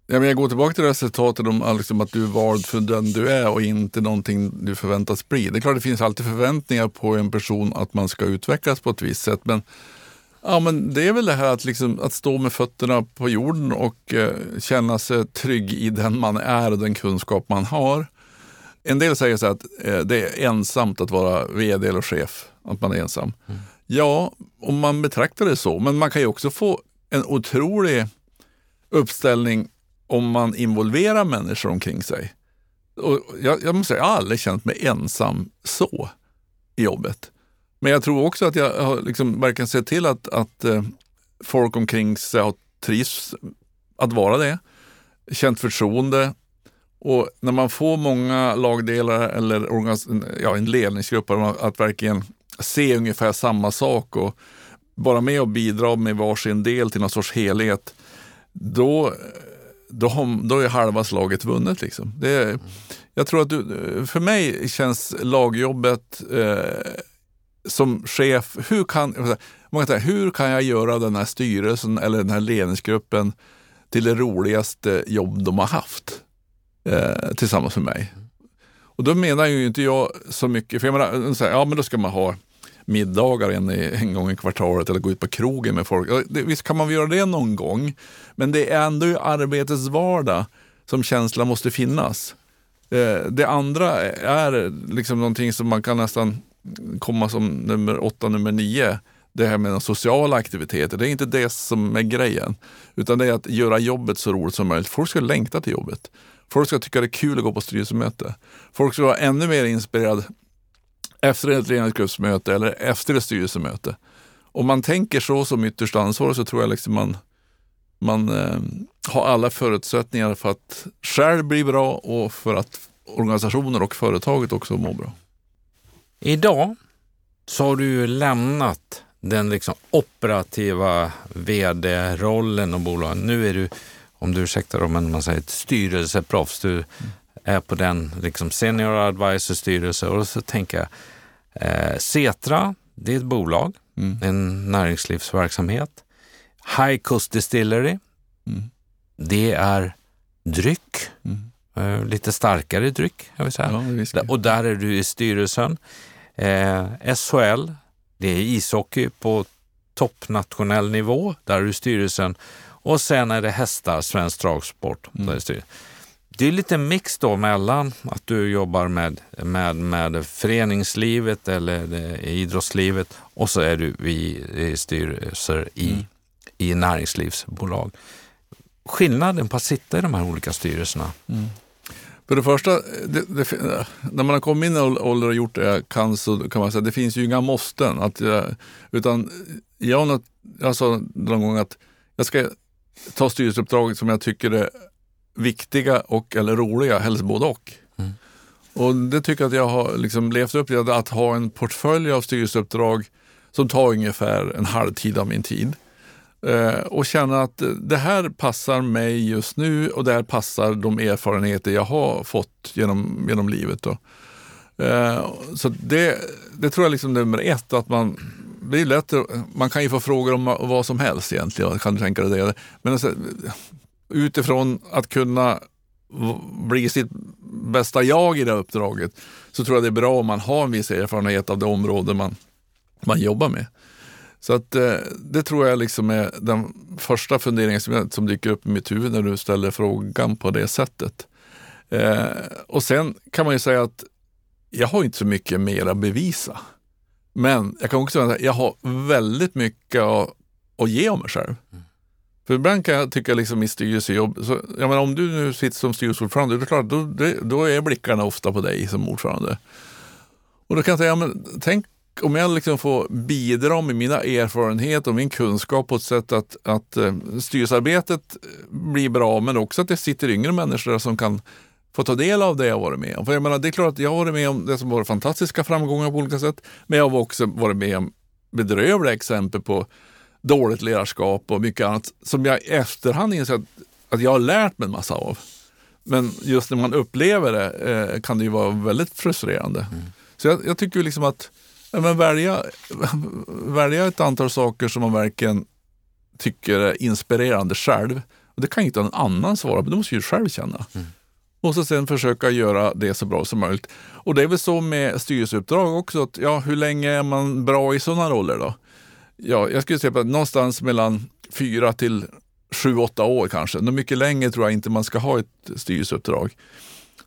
Ja, men jag går tillbaka till resultatet om liksom, att du är vald för den du är och inte någonting du förväntas bli. Det är klart det finns alltid förväntningar på en person att man ska utvecklas på ett visst sätt. Men, ja, men det är väl det här att, liksom, att stå med fötterna på jorden och eh, känna sig trygg i den man är och den kunskap man har. En del säger så att eh, det är ensamt att vara vd eller chef, att man är ensam. Mm. Ja, om man betraktar det så. Men man kan ju också få en otrolig uppställning om man involverar människor omkring sig. Och jag, jag måste säga, jag har aldrig känt mig ensam så i jobbet. Men jag tror också att jag har liksom verkligen sett till att, att eh, folk omkring sig har trivs att vara det, känt förtroende. Och när man får många lagdelar eller ja, en ledningsgrupp att verkligen se ungefär samma sak och vara med och bidra med varsin del till någon sorts helhet, då då, då är halva slaget vunnet. Liksom. Det, jag tror att du, för mig känns lagjobbet eh, som chef, hur kan, många hur kan jag göra den här styrelsen eller den här ledningsgruppen till det roligaste jobb de har haft eh, tillsammans med mig? Och då menar ju inte jag så mycket, för jag menar, ja men då ska man ha middagar en, en gång i kvartalet eller gå ut på krogen med folk. Visst kan man göra det någon gång, men det är ändå i arbetets vardag som känslan måste finnas. Eh, det andra är liksom någonting som man kan nästan komma som nummer åtta, nummer nio. Det här med sociala aktiviteter. Det är inte det som är grejen. Utan det är att göra jobbet så roligt som möjligt. Folk ska längta till jobbet. Folk ska tycka det är kul att gå på styrelsemöte. Folk ska vara ännu mer inspirerade efter ett ledningsgruppsmöte eller efter ett styrelsemöte. Om man tänker så som ytterst ansvarig så tror jag liksom man, man eh, har alla förutsättningar för att själv bli bra och för att organisationer och företaget också mår bra. Idag så har du lämnat den liksom operativa vd-rollen och bolaget. Nu är du, om du ursäktar men man säger ett styrelseproffs. Du är på den liksom senior advisor styrelse och så tänker jag eh, Cetra, det är ett bolag, mm. en näringslivsverksamhet. High Coast Distillery, mm. det är dryck, mm. eh, lite starkare dryck. Jag vill säga. Ja, och där är du i styrelsen. Eh, SHL, det är ishockey på toppnationell nivå, där är du i styrelsen. Och sen är det hästar, svensk dragsport. Mm. Där är styrelsen. Det är lite mix då mellan att du jobbar med, med, med föreningslivet eller idrottslivet och så är du i styrelser i, mm. i näringslivsbolag. Skillnaden på att sitta i de här olika styrelserna? Mm. För det första, det, det, när man har kommit in i ålder och gjort det jag kan så kan man säga att det finns ju inga måsten. Att, utan jag, jag sa någon gång att jag ska ta styrelseuppdraget som jag tycker är viktiga och eller roliga, helst både och. Mm. Och det tycker jag att jag har liksom levt upp till, att ha en portfölj av styrelseuppdrag som tar ungefär en halvtid av min tid. Eh, och känna att det här passar mig just nu och det här passar de erfarenheter jag har fått genom, genom livet. Då. Eh, så det, det tror jag liksom är nummer ett, att man det är lätt, man kan ju få frågor om vad som helst egentligen. Kan du tänka dig det? Men alltså, utifrån att kunna bli sitt bästa jag i det här uppdraget så tror jag det är bra om man har en viss erfarenhet av det område man, man jobbar med. Så att eh, det tror jag liksom är den första funderingen som, som dyker upp i mitt huvud när du ställer frågan på det sättet. Eh, och sen kan man ju säga att jag har inte så mycket mer att bevisa. Men jag kan också säga att jag har väldigt mycket att, att ge om mig själv. Mm. För ibland kan jag tycka liksom i styrelsejobb, så, jag menar, om du nu sitter som styrelseordförande, det är klart, då, det, då är blickarna ofta på dig som ordförande. Och då kan jag säga, ja, men, tänk om jag liksom får bidra med mina erfarenheter och min kunskap på ett sätt att, att eh, styrelsearbetet blir bra, men också att det sitter yngre människor som kan få ta del av det jag varit med om. För jag menar, det är klart att jag har varit med om det som varit fantastiska framgångar på olika sätt, men jag har också varit med om bedrövliga exempel på dåligt ledarskap och mycket annat som jag i efterhand inser att, att jag har lärt mig en massa av. Men just när man upplever det eh, kan det ju vara väldigt frustrerande. Mm. Så jag, jag, tycker liksom att ja, men välja, välja ett antal saker som man verkligen tycker är inspirerande själv Och det kan inte någon annan svara på, det måste ju själv känna. Mm. Och så sen försöka göra det så bra som möjligt. Och det är väl så med styrelseuppdrag också, att, ja, hur länge är man bra i sådana roller då? Ja, jag skulle säga att någonstans mellan fyra till sju, åtta år kanske. Något mycket längre tror jag inte man ska ha ett styrelseuppdrag.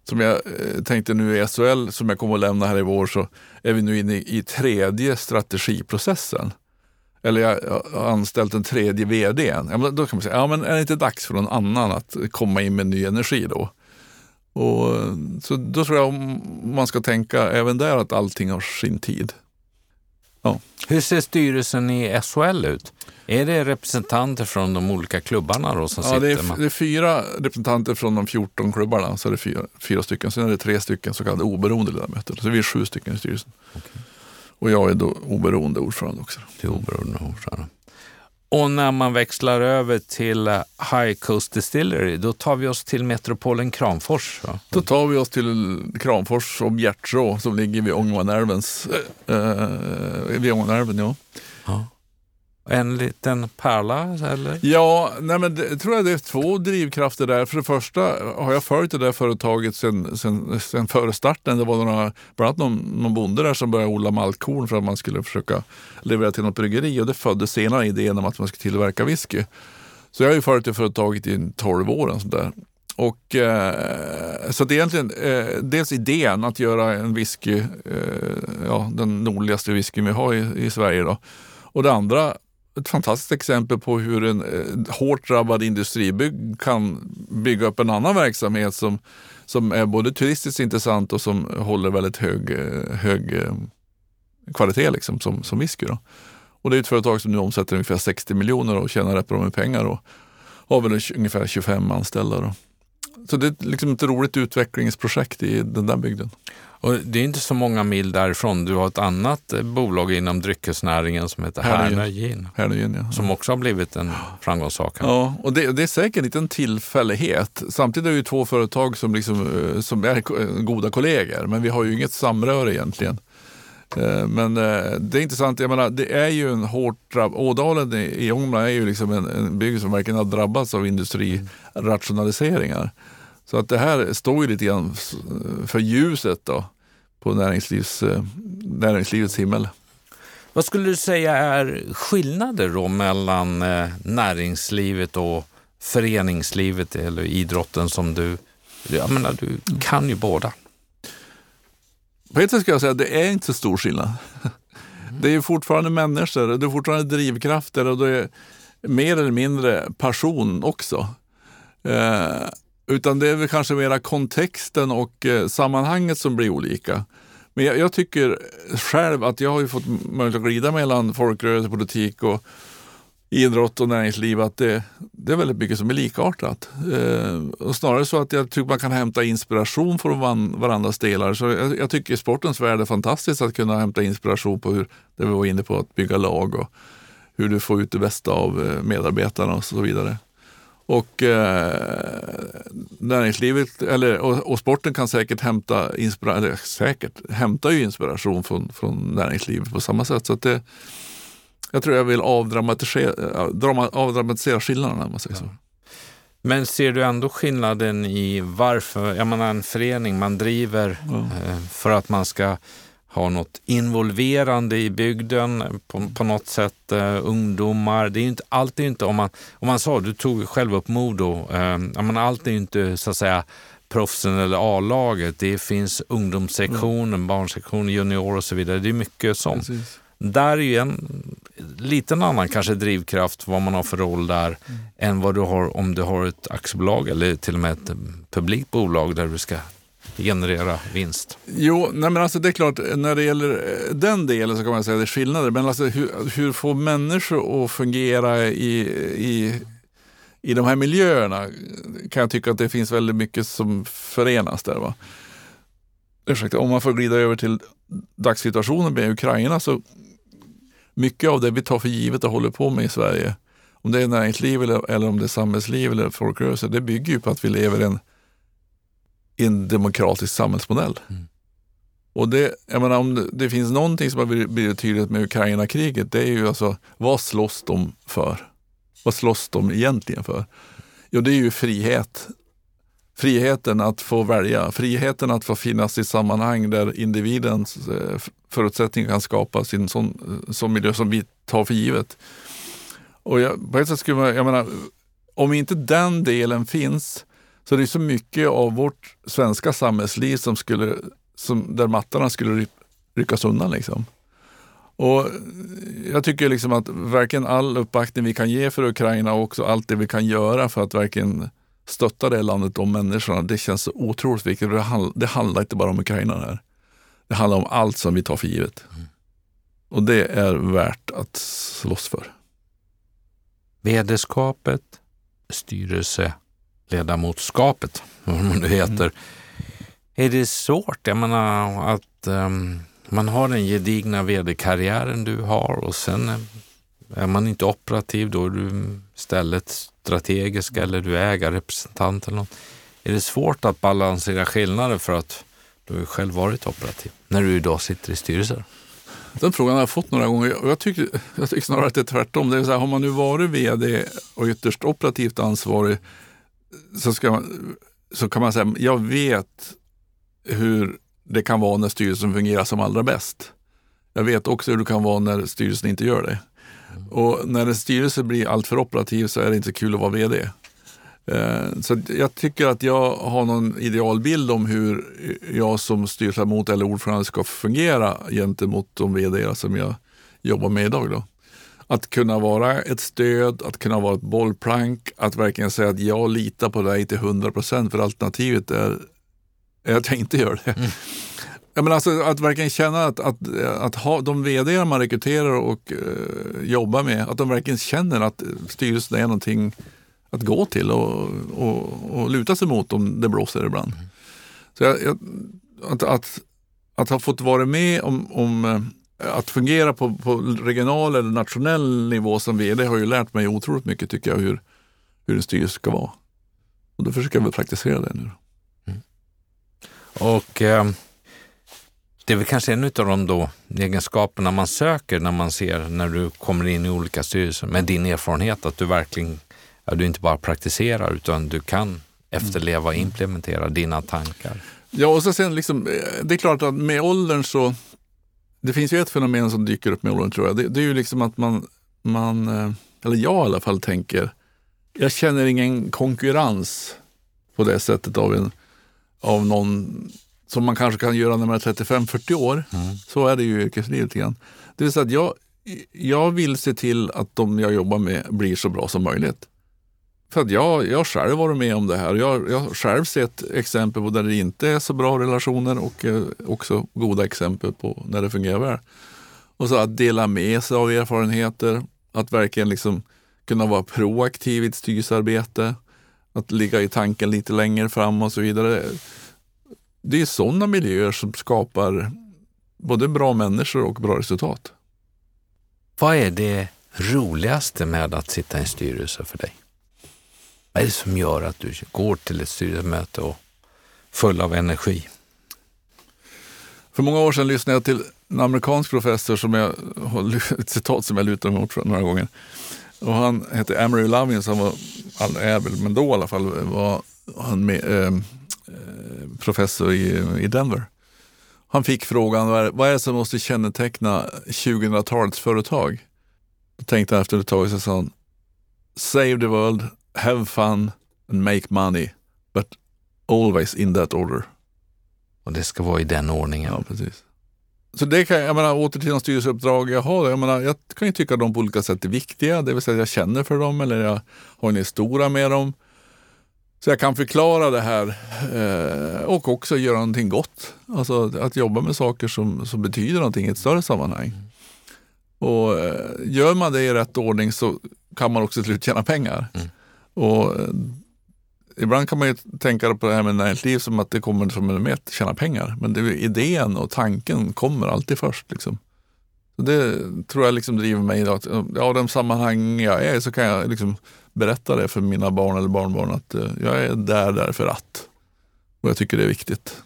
Som jag eh, tänkte nu i SHL, som jag kommer att lämna här i vår, så är vi nu inne i tredje strategiprocessen. Eller jag har anställt en tredje vd. Ja, men då kan man säga, ja men är det inte dags för någon annan att komma in med ny energi då? Och, så då tror jag man ska tänka även där att allting har sin tid. Ja. Hur ser styrelsen i SHL ut? Är det representanter från de olika klubbarna då som ja, sitter? Det är, det är fyra representanter från de 14 klubbarna. Så är det fyra, fyra stycken. Sen är det tre stycken så kallade oberoende ledamöter. Så vi är sju stycken i styrelsen. Okay. Och jag är då oberoende ordförande också. Du är oberoende ordförande. Och när man växlar över till High Coast Distillery, då tar vi oss till metropolen Kramfors. Va? Då tar vi oss till Kramfors och Bjärtrå som ligger vid Ångermanälvens, äh, vid Ångermanälven. Ja. ja. En liten pärla eller? Ja, nej men det, tror jag det är två drivkrafter där. För det första har jag följt det där företaget sen, sen, sen före starten. Det var några, bland annat någon, någon bonde där som började odla maltkorn för att man skulle försöka leverera till något bryggeri och det föddes senare idén om att man skulle tillverka whisky. Så jag har ju följt det företaget i 12 år. Och sådär. Och, eh, så det är egentligen eh, dels idén att göra en whisky, eh, ja, den nordligaste whiskyn vi har i, i Sverige. Då. Och det andra ett fantastiskt exempel på hur en eh, hårt drabbad industribygd kan bygga upp en annan verksamhet som, som är både turistiskt intressant och som håller väldigt hög, eh, hög eh, kvalitet liksom, som, som whisky. Då. Och det är ett företag som nu omsätter ungefär 60 miljoner och tjänar rätt bra med pengar och har väl ungefär 25 anställda. Då. Så det är liksom ett roligt utvecklingsprojekt i den där bygden. Och det är inte så många mil därifrån. Du har ett annat eh, bolag inom dryckesnäringen som heter Härnö Gin. Ja. Som också har blivit en framgångssak. Ja, och det, det, är säkert inte en tillfällighet. Samtidigt är det ju två företag som, liksom, eh, som är goda kollegor, men vi har ju inget samröre egentligen. Eh, men eh, det är intressant, jag menar, det är ju en hårt drabb... Ådalen i Ångermanland är ju liksom en, en bygd som verkligen har drabbats av industrirationaliseringar. Så att det här står ju lite grann för ljuset då, på näringslivs, eh, näringslivets himmel. Vad skulle du säga är skillnader då mellan näringslivet och föreningslivet eller idrotten som du, jag menar du kan ju båda. På ett sätt ska jag säga att det är inte så stor skillnad. Det är fortfarande människor, det är fortfarande drivkrafter och det är mer eller mindre passion också. Eh, utan det är väl kanske mera kontexten och eh, sammanhanget som blir olika. Men jag, jag, tycker själv att jag har fått möjlighet att glida mellan folkrörelse, politik och idrott och näringsliv. Att det, det är väldigt mycket som är likartat. Eh, och snarare så att jag tycker man kan hämta inspiration från van, varandras delar. Så jag, jag tycker sportens värld är fantastiskt att kunna hämta inspiration på hur, det vi var inne på, att bygga lag och hur du får ut det bästa av eh, medarbetarna och så vidare. Och eh, näringslivet eller, och, och, sporten kan säkert hämta, inspira, säkert, hämtar ju inspiration från, från näringslivet på samma sätt. Så att det, jag tror jag vill avdramatisera, avdramatisera skillnaderna. Man säger så. Men ser du ändå skillnaden i varför, jag menar en förening man driver ja. Eh, för att man ska ha något involverande i bygden på, på något sätt. Uh, ungdomar, det är inte, allt är inte, om man, om man sa, du tog själv upp Modo, man, allt är inte så att säga proffsen eller A-laget. Det finns ungdomssektionen, mm. barnsektionen, junior och så vidare. Det är mycket sånt. Precis. Där är ju en liten annan kanske drivkraft vad man har för roll där mm. än vad du har om du har ett aktiebolag eller till och med ett publikt bolag där du ska generera vinst? Jo, nej men alltså det är klart, när det gäller eh, den delen så kan man säga att det är skillnader. Men alltså hur, hur får människor att fungera i, i, i de här miljöerna kan jag tycka att det finns väldigt mycket som förenas där. Va? Ursäkta, om man får glida över till dagssituationen med Ukraina så mycket av det vi tar för givet och håller på med i Sverige, om det är näringsliv eller, eller om det är samhällsliv eller folkrörelse, det bygger ju på att vi lever i en en demokratisk samhällsmodell. Mm. Och det, jag menar, om det, det, finns någonting som har blivit tydligt med Ukraina-kriget, det är ju alltså vad slåss de för? Vad slåss de egentligen för? Jo, det är ju frihet. Friheten att få välja, friheten att få finnas i sammanhang där individens eh, förutsättningar kan skapas i en sån, eh, sån miljö som vi tar för givet. Och jag, på ett sätt skulle man, jag menar, om inte den delen finns så det är så mycket av vårt svenska samhällsliv som skulle, som, där mattorna skulle ryckas undan. Liksom. Och jag tycker liksom att verkligen all uppbackning vi kan ge för Ukraina och också allt det vi kan göra för att verkligen stötta det landet, de människorna, det känns så otroligt viktigt. Det, handl det handlar inte bara om Ukraina här. Det handlar om allt som vi tar för givet. Mm. Och det är värt att slåss för. Vederskapet, styrelseledamotskapet, vad man nu heter. Mm. Är det svårt? Jag menar att um, man har den gedigna vd-karriären du har och sen är man inte operativ, då är du istället strategisk eller du är ägarrepresentant eller något. Är det svårt att balansera skillnader för att du har själv varit operativ när du idag sitter i styrelser? Den frågan har jag fått några gånger jag tycker, jag tycker snarare att det är tvärtom. Det är så här, har man nu varit vd och ytterst operativt ansvarig så, ska man, så kan man säga, jag vet hur det kan vara när styrelsen fungerar som allra bäst. Jag vet också hur det kan vara när styrelsen inte gör det. Och när en styrelse blir alltför operativ så är det inte kul att vara vd. Eh, så jag tycker att jag har någon idealbild om hur jag som styrelseledamot eller ordförande ska fungera gentemot de vd som jag jobbar med idag. Då. Att kunna vara ett stöd, att kunna vara ett bollplank, att verkligen säga att jag litar på dig till 100 procent för alternativet är, är att jag inte gör det. Mm. Ja, men alltså, att verkligen känna att, att, att ha, de vd man rekryterar och uh, jobbar med, att de verkligen känner att styrelsen är någonting att gå till och, och, och luta sig mot om det blåser ibland. Mm. Så jag, jag, att, att, att, ha fått vara med om, om eh, att fungera på, på, regional eller nationell nivå som vd har ju lärt mig otroligt mycket tycker jag hur, hur en styrelse ska vara. Och då försöker jag väl praktisera det nu. Mm. Och... Eh det är väl kanske en av de då egenskaperna man söker när man ser när du kommer in i olika styrelser med din erfarenhet att du verkligen, ja, du inte bara praktiserar utan du kan efterleva och implementera dina tankar. Ja, och så sen liksom, eh, det är klart att med åldern så, det finns ju ett fenomen som dyker upp med åldern tror jag. Det, det är ju liksom att man, man, eh, eller jag i alla fall tänker, jag känner ingen konkurrens på det sättet av, en, av någon som man kanske kan göra när man är 35-40 år. Mm. Så är det ju i yrkeslivet igen. Det vill säga att jag, jag vill se till att de jag jobbar med blir så bra som möjligt. För att jag, jag själv varit med om det här. Jag, jag har själv sett exempel på där det inte är så bra relationer och eh, också goda exempel på när det fungerar väl. Och så att dela med sig av erfarenheter, att verkligen liksom kunna vara proaktiv i ett styrelsearbete, att ligga i tanken lite längre fram och så vidare det är sådana miljöer som skapar både bra människor och bra resultat. Vad är det roligaste med att sitta i en styrelse för dig? Vad är det som gör att du går till ett styrelsemöte och full av energi? För många år sedan lyssnade jag till en amerikansk professor som jag ett citat som jag lutar mig mot några gånger. Och han hette Amory Lovins, han var, är väl, men då i alla fall var han med, eh, professor i, i Denver. Han fick frågan vad är det som måste känneteckna 2000-talets företag? Då tänkte han efter ett tag och sa han Save the world, have fun and make money, but always in that order. Och det ska vara i den ordningen. Ja, precis. Så det kan jag menar, åter till de styrelseuppdrag jag har. Jag, menar, jag kan ju tycka att de på olika sätt är viktiga. Det vill säga att jag känner för dem eller jag har en historia med dem. Så jag kan förklara det här eh, och också göra någonting gott. Alltså att jobba med saker som, som betyder någonting i ett större sammanhang. Och eh, Gör man det i rätt ordning så kan man också till slut tjäna pengar. Mm. Och eh, Ibland kan man ju tänka på det här med näringsliv som att det kommer som en met, tjäna pengar. Men det, idén och tanken kommer alltid först. Liksom. Det tror jag liksom driver mig. idag. Eh, ja, de sammanhang jag är så kan jag liksom berätta det för mina barn eller barnbarn att eh, jag är där därför att. Och jag tycker det är viktigt.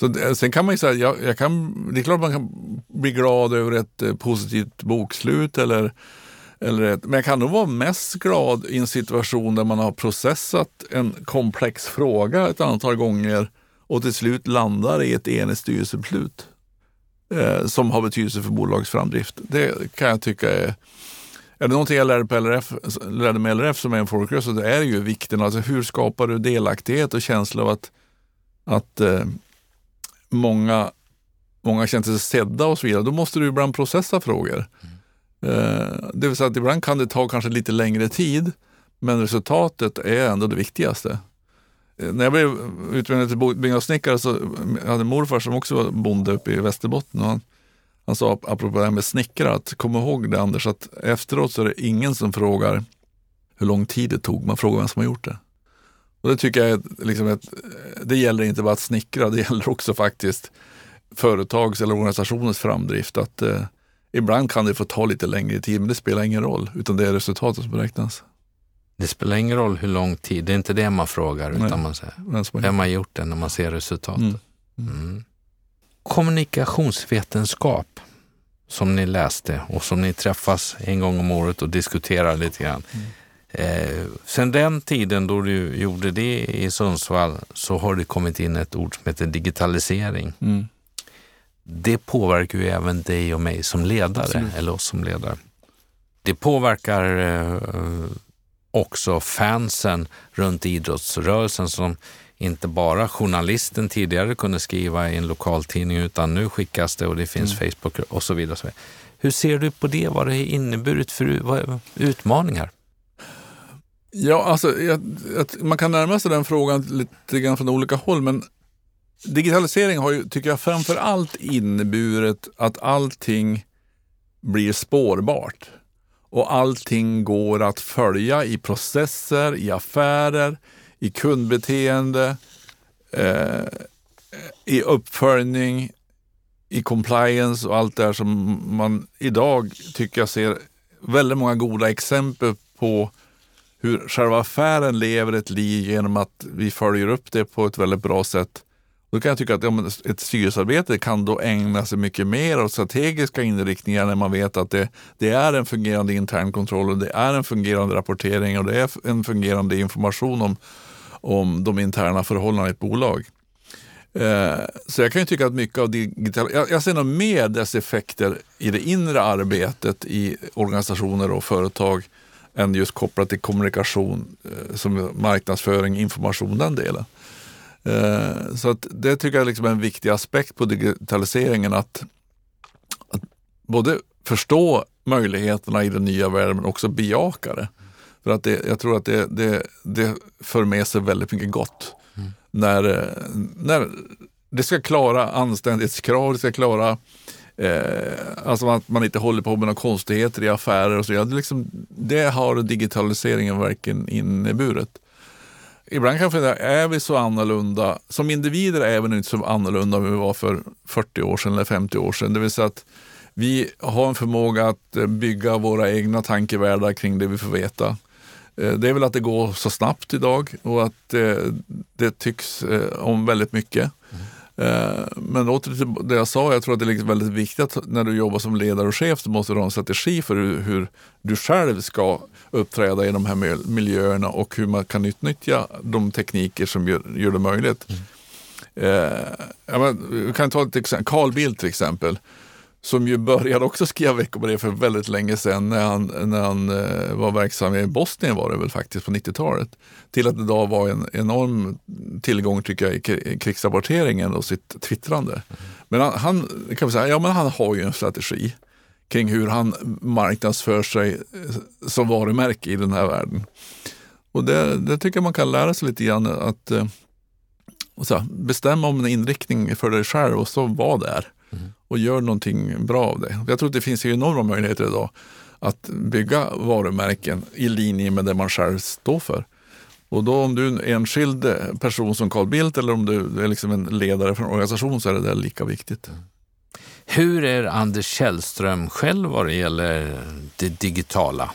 Så, sen kan man ju säga, jag, jag kan, det är klart man kan bli glad över ett eh, positivt bokslut eller Eller, men jag kan nog vara mest glad i en situation där man har processat en komplex fråga ett antal gånger och till slut landar i ett enigt styrelsebeslut eh, som har betydelse för bolagets framdrift. Det kan jag tycka är är det någonting jag lärde, på LRF, lärde mig LRF som är en folkrörelse, det är ju vikten alltså hur skapar du delaktighet och känsla av att, att eh, många, många känner sig sedda och så vidare. Då måste du ibland processa frågor. Mm. Eh, det vill säga att ibland kan det ta kanske lite längre tid, men resultatet är ändå det viktigaste. Eh, när jag blev utbildad till byggnadssnickare så jag hade morfar som också var bonde uppe i Västerbotten. Och han, han sa apropå det här med snickare, att kom ihåg det Anders, att efteråt så är det ingen som frågar hur lång tid det tog, man frågar vem som har gjort det. Och Det tycker jag är liksom ett, eh, det gäller inte bara att snickra, det gäller också faktiskt företags eller organisationens framdrift. Att eh, Ibland kan det få ta lite längre tid, men det spelar ingen roll, utan det är resultatet som räknas. Det spelar ingen roll hur lång tid, det är inte det man frågar, Nej. utan man säger vem har gjort det när man ser resultatet. Mm. Mm kommunikationsvetenskap som ni läste och som ni träffas en gång om året och diskuterar lite grann. Mm. Eh, sen den tiden då du gjorde det i Sundsvall så har det kommit in ett ord som heter digitalisering. Mm. Det påverkar ju även dig och mig som ledare, Absolut. eller oss som ledare. Det påverkar eh, också fansen runt idrottsrörelsen som inte bara journalisten tidigare kunde skriva i en lokaltidning utan nu skickas det och det finns mm. Facebook och så vidare. Hur ser du på det? Vad det har inneburit för utmaningar? Ja, alltså, jag, jag, man kan närma sig den frågan lite grann från olika håll, men digitalisering har ju, tycker jag, framför allt inneburit att allting blir spårbart och allting går att följa i processer, i affärer, i kundbeteende, eh, i uppföljning, i compliance och allt det här som man idag tycker jag ser väldigt många goda exempel på hur själva affären lever ett liv genom att vi följer upp det på ett väldigt bra sätt. Då kan jag tycka att ja, ett styrelsearbete kan då ägna sig mycket mer åt strategiska inriktningar när man vet att det, det är en fungerande internkontroll och det är en fungerande rapportering och det är en fungerande information om om de interna förhållandena i ett bolag. Eh, så jag kan ju tycka att mycket av digital... Jag, jag ser nog mer dess effekter i det inre arbetet i organisationer och företag än just kopplat till kommunikation eh, som marknadsföring, information, den delen. Eh, så att det tycker jag liksom är en viktig aspekt på digitaliseringen att, att både förstå möjligheterna i den nya världen men också bejaka det. För att det, jag tror att det, det, det för med sig väldigt mycket gott. Mm. När, när det ska klara anständighetskrav, det ska klara eh, alltså att man inte håller på med några konstigheter i affärer och så vidare. Det, liksom, det har digitaliseringen verkligen inneburit. Ibland kan jag fundera, är vi så annorlunda? Som individer är vi nog inte så annorlunda än vi var för 40 år sedan eller 50 år sedan. Det vill säga att vi har en förmåga att eh, bygga våra egna tankevärldar kring det vi får veta. Eh, det är väl att det går så snabbt idag och att eh, det tycks om väldigt mycket. Mm. Men åter till det jag sa, jag tror att det är väldigt viktigt att när du jobbar som ledare och chef så måste du ha en strategi för hur, du själv ska uppträda i de här miljöerna och hur man kan utnyttja de tekniker som gör, gör det möjligt. Mm. Eh, men, vi kan ta ett exempel, Carl Bildt till exempel som ju började också skriva veckobrev för väldigt länge sedan när han, när han eh, var verksam i Bosnien var det väl faktiskt på 90-talet. Till att det idag var en enorm tillgång tycker jag i krigsrapporteringen och sitt twittrande. Men han, han, kan vi säga, ja, men han har ju en strategi kring hur han marknadsför sig eh, som varumärke i den här världen. Och det, det tycker jag man kan lära sig lite grann att eh, så, bestämma om en inriktning för dig själv och så var där. Mm. och gör någonting bra av det. Jag tror att det finns enorma möjligheter idag att bygga varumärken i linje med det man själv står för. Och då om du är en enskild person som Carl Bildt eller om du är liksom en ledare för en organisation så är det där lika viktigt. Hur är Anders Källström själv vad det gäller det digitala?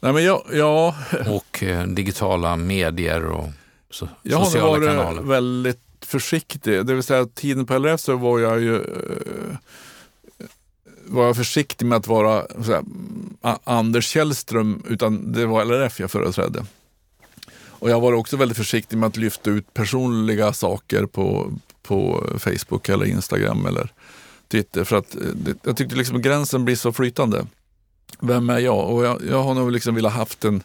Nej, men jag, ja. Och eh, digitala medier och so jag sociala kanaler? Jag har varit väldigt försiktig. Det vill säga tiden på LRF så var jag ju eh, var jag försiktig med att vara så här, Anders Källström, utan det var LRF jag företrädde. Och jag var också väldigt försiktig med att lyfta ut personliga saker på, på Facebook eller Instagram eller Twitter. För att eh, jag tyckte liksom gränsen blir så flytande. Vem är jag? Och jag, jag har nog liksom velat haft en,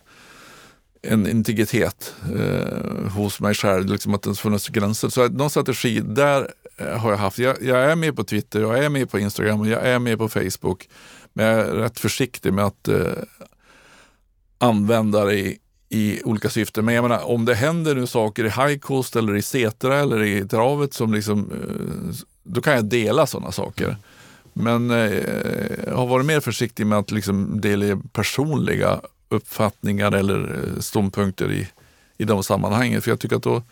en integritet eh, hos mig själv, liksom att det funnits gränser. Så någon strategi där eh, har jag haft. Jag, jag, är med på Twitter, jag är med på Instagram och jag är med på Facebook. Men jag är rätt försiktig med att eh, använda det i, i olika syften. Men jag menar, om det händer nu saker i High Coast eller i Setra eller i travet som liksom, eh, då kan jag dela sådana saker. Men eh, jag har varit mer försiktig med att liksom dela personliga uppfattningar eller eh, ståndpunkter i, i de sammanhangen. För jag tycker att då,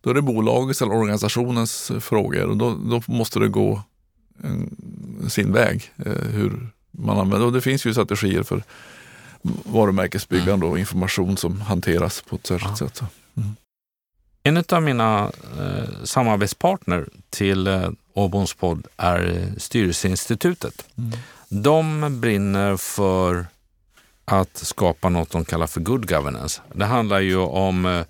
då är det bolagets eller organisationens frågor och då, då måste det gå en, sin väg. Eh, hur man använder. Och det finns ju strategier för varumärkesbyggande och information som hanteras på ett särskilt ja. sätt. Mm. En av mina eh, samarbetspartner till eh, Åboms podd är Styrelseinstitutet. Mm. De brinner för att skapa något de kallar för good governance. Det handlar ju om eh,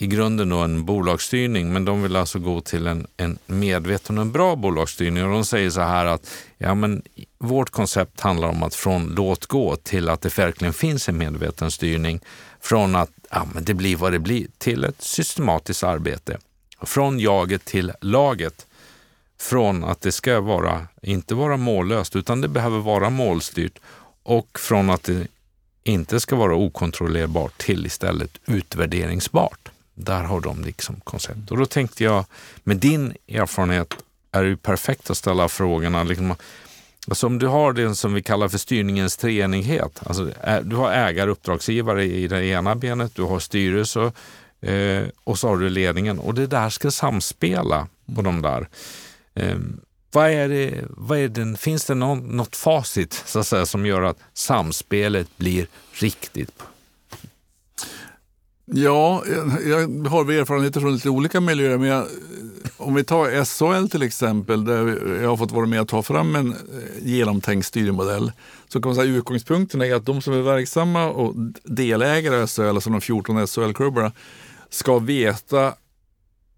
i grunden då en bolagsstyrning, men de vill alltså gå till en, en medveten och en bra bolagsstyrning. Och de säger så här att ja, men vårt koncept handlar om att från låt gå till att det verkligen finns en medveten styrning. Från att ja, men det blir vad det blir till ett systematiskt arbete. Från jaget till laget. Från att det ska vara, inte vara mållöst, utan det behöver vara målstyrt. Och från att det inte ska vara okontrollerbart till istället utvärderingsbart. Där har de liksom koncept. Och då tänkte jag, med din erfarenhet är det ju perfekt att ställa frågorna. Liksom, alltså om du har det som vi kallar för styrningens treenighet. Alltså, du har ägare uppdragsgivare i det ena benet, du har styrelse eh, och så har du ledningen. Och det där ska samspela på de där. Eh, vad är det, vad är det, finns det någon, något facit så att säga, som gör att samspelet blir riktigt Ja, jag har erfarenheter från lite olika miljöer. Men jag, om vi tar SHL till exempel, där jag har fått vara med och ta fram en eh, genomtänkt styrmodell. Så kan man säga utgångspunkten är att de som är verksamma och delägare i SHL, alltså de 14 SHL-klubbarna, ska veta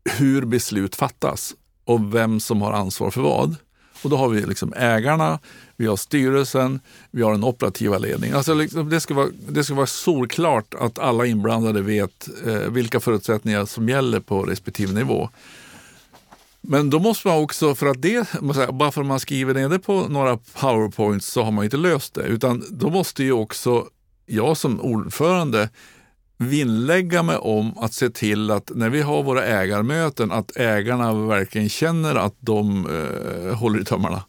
hur beslut fattas och vem som har ansvar för vad. Och då har vi liksom ägarna, vi har styrelsen, vi har den operativa ledningen. Alltså liksom det, ska vara, det ska vara solklart att alla inblandade vet eh, vilka förutsättningar som gäller på respektive nivå. Men då måste man också, för att det, bara för att man skriver ner det på några powerpoints så har man inte löst det. Utan då måste ju också jag som ordförande vinnlägga mig om att se till att när vi har våra ägarmöten att ägarna verkligen känner att de eh, håller i tömmarna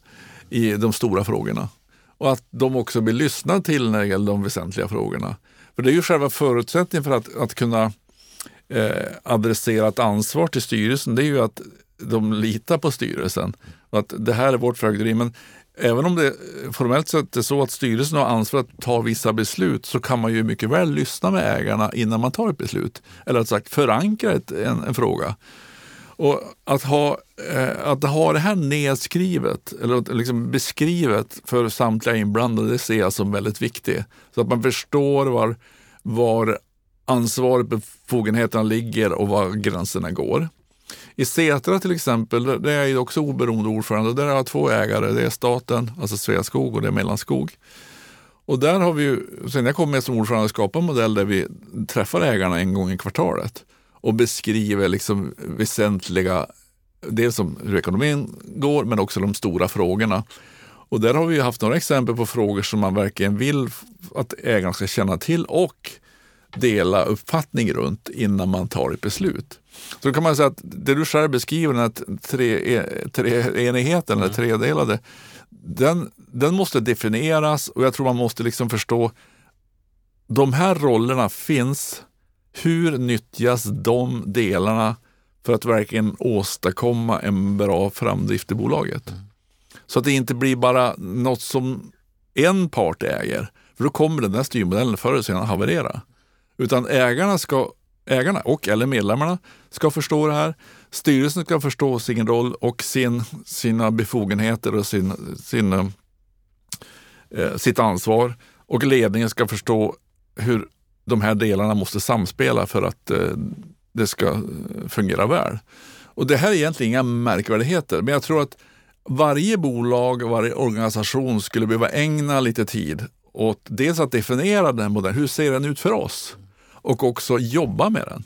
i de stora frågorna. Och att de också blir lyssnade till när det gäller de väsentliga frågorna. För det är ju själva förutsättningen för att, att kunna eh, adressera ett ansvar till styrelsen. Det är ju att de litar på styrelsen. Och att det här är vårt fögderi. Men även om det formellt sett är så att styrelsen har ansvar att ta vissa beslut så kan man ju mycket väl lyssna med ägarna innan man tar ett beslut. Eller att sagt förankra ett, en, en fråga. Och att ha, eh, att ha det här nedskrivet, eller liksom beskrivet för samtliga inblandade, det ser jag som väldigt viktigt. Så att man förstår var, var ansvaret, befogenheterna ligger och var gränserna går. I Setra till exempel, där är jag också oberoende ordförande och där har jag två ägare. Det är staten, alltså Sveaskog och det är Mellanskog. Och där har vi ju, sen jag kom med som ordförande, skapat en modell där vi träffar ägarna en gång i kvartalet och beskriver liksom väsentliga, dels som hur ekonomin går men också de stora frågorna. Och där har vi haft några exempel på frågor som man verkligen vill att ägarna ska känna till och dela uppfattning runt innan man tar ett beslut. Så då kan man säga att det du själv beskriver, den här tre, treenigheten, mm. eller tredelade, den, den måste definieras och jag tror man måste liksom förstå de här rollerna finns hur nyttjas de delarna för att verkligen åstadkomma en bra framdrift i bolaget? Mm. Så att det inte blir bara något som en part äger. För då kommer den där styrmodellen förr eller senare haverera. Utan ägarna, ska, ägarna och eller medlemmarna ska förstå det här. Styrelsen ska förstå sin roll och sin, sina befogenheter och sin, sin eh, eh sitt ansvar och ledningen ska förstå hur de här delarna måste samspela för att eh, det ska eh, fungera väl. Och det här är egentligen inga märkvärdigheter, men jag tror att varje bolag och varje organisation skulle behöva ägna lite tid åt dels att definiera den modellen, hur ser den ut för oss? Och också jobba med den.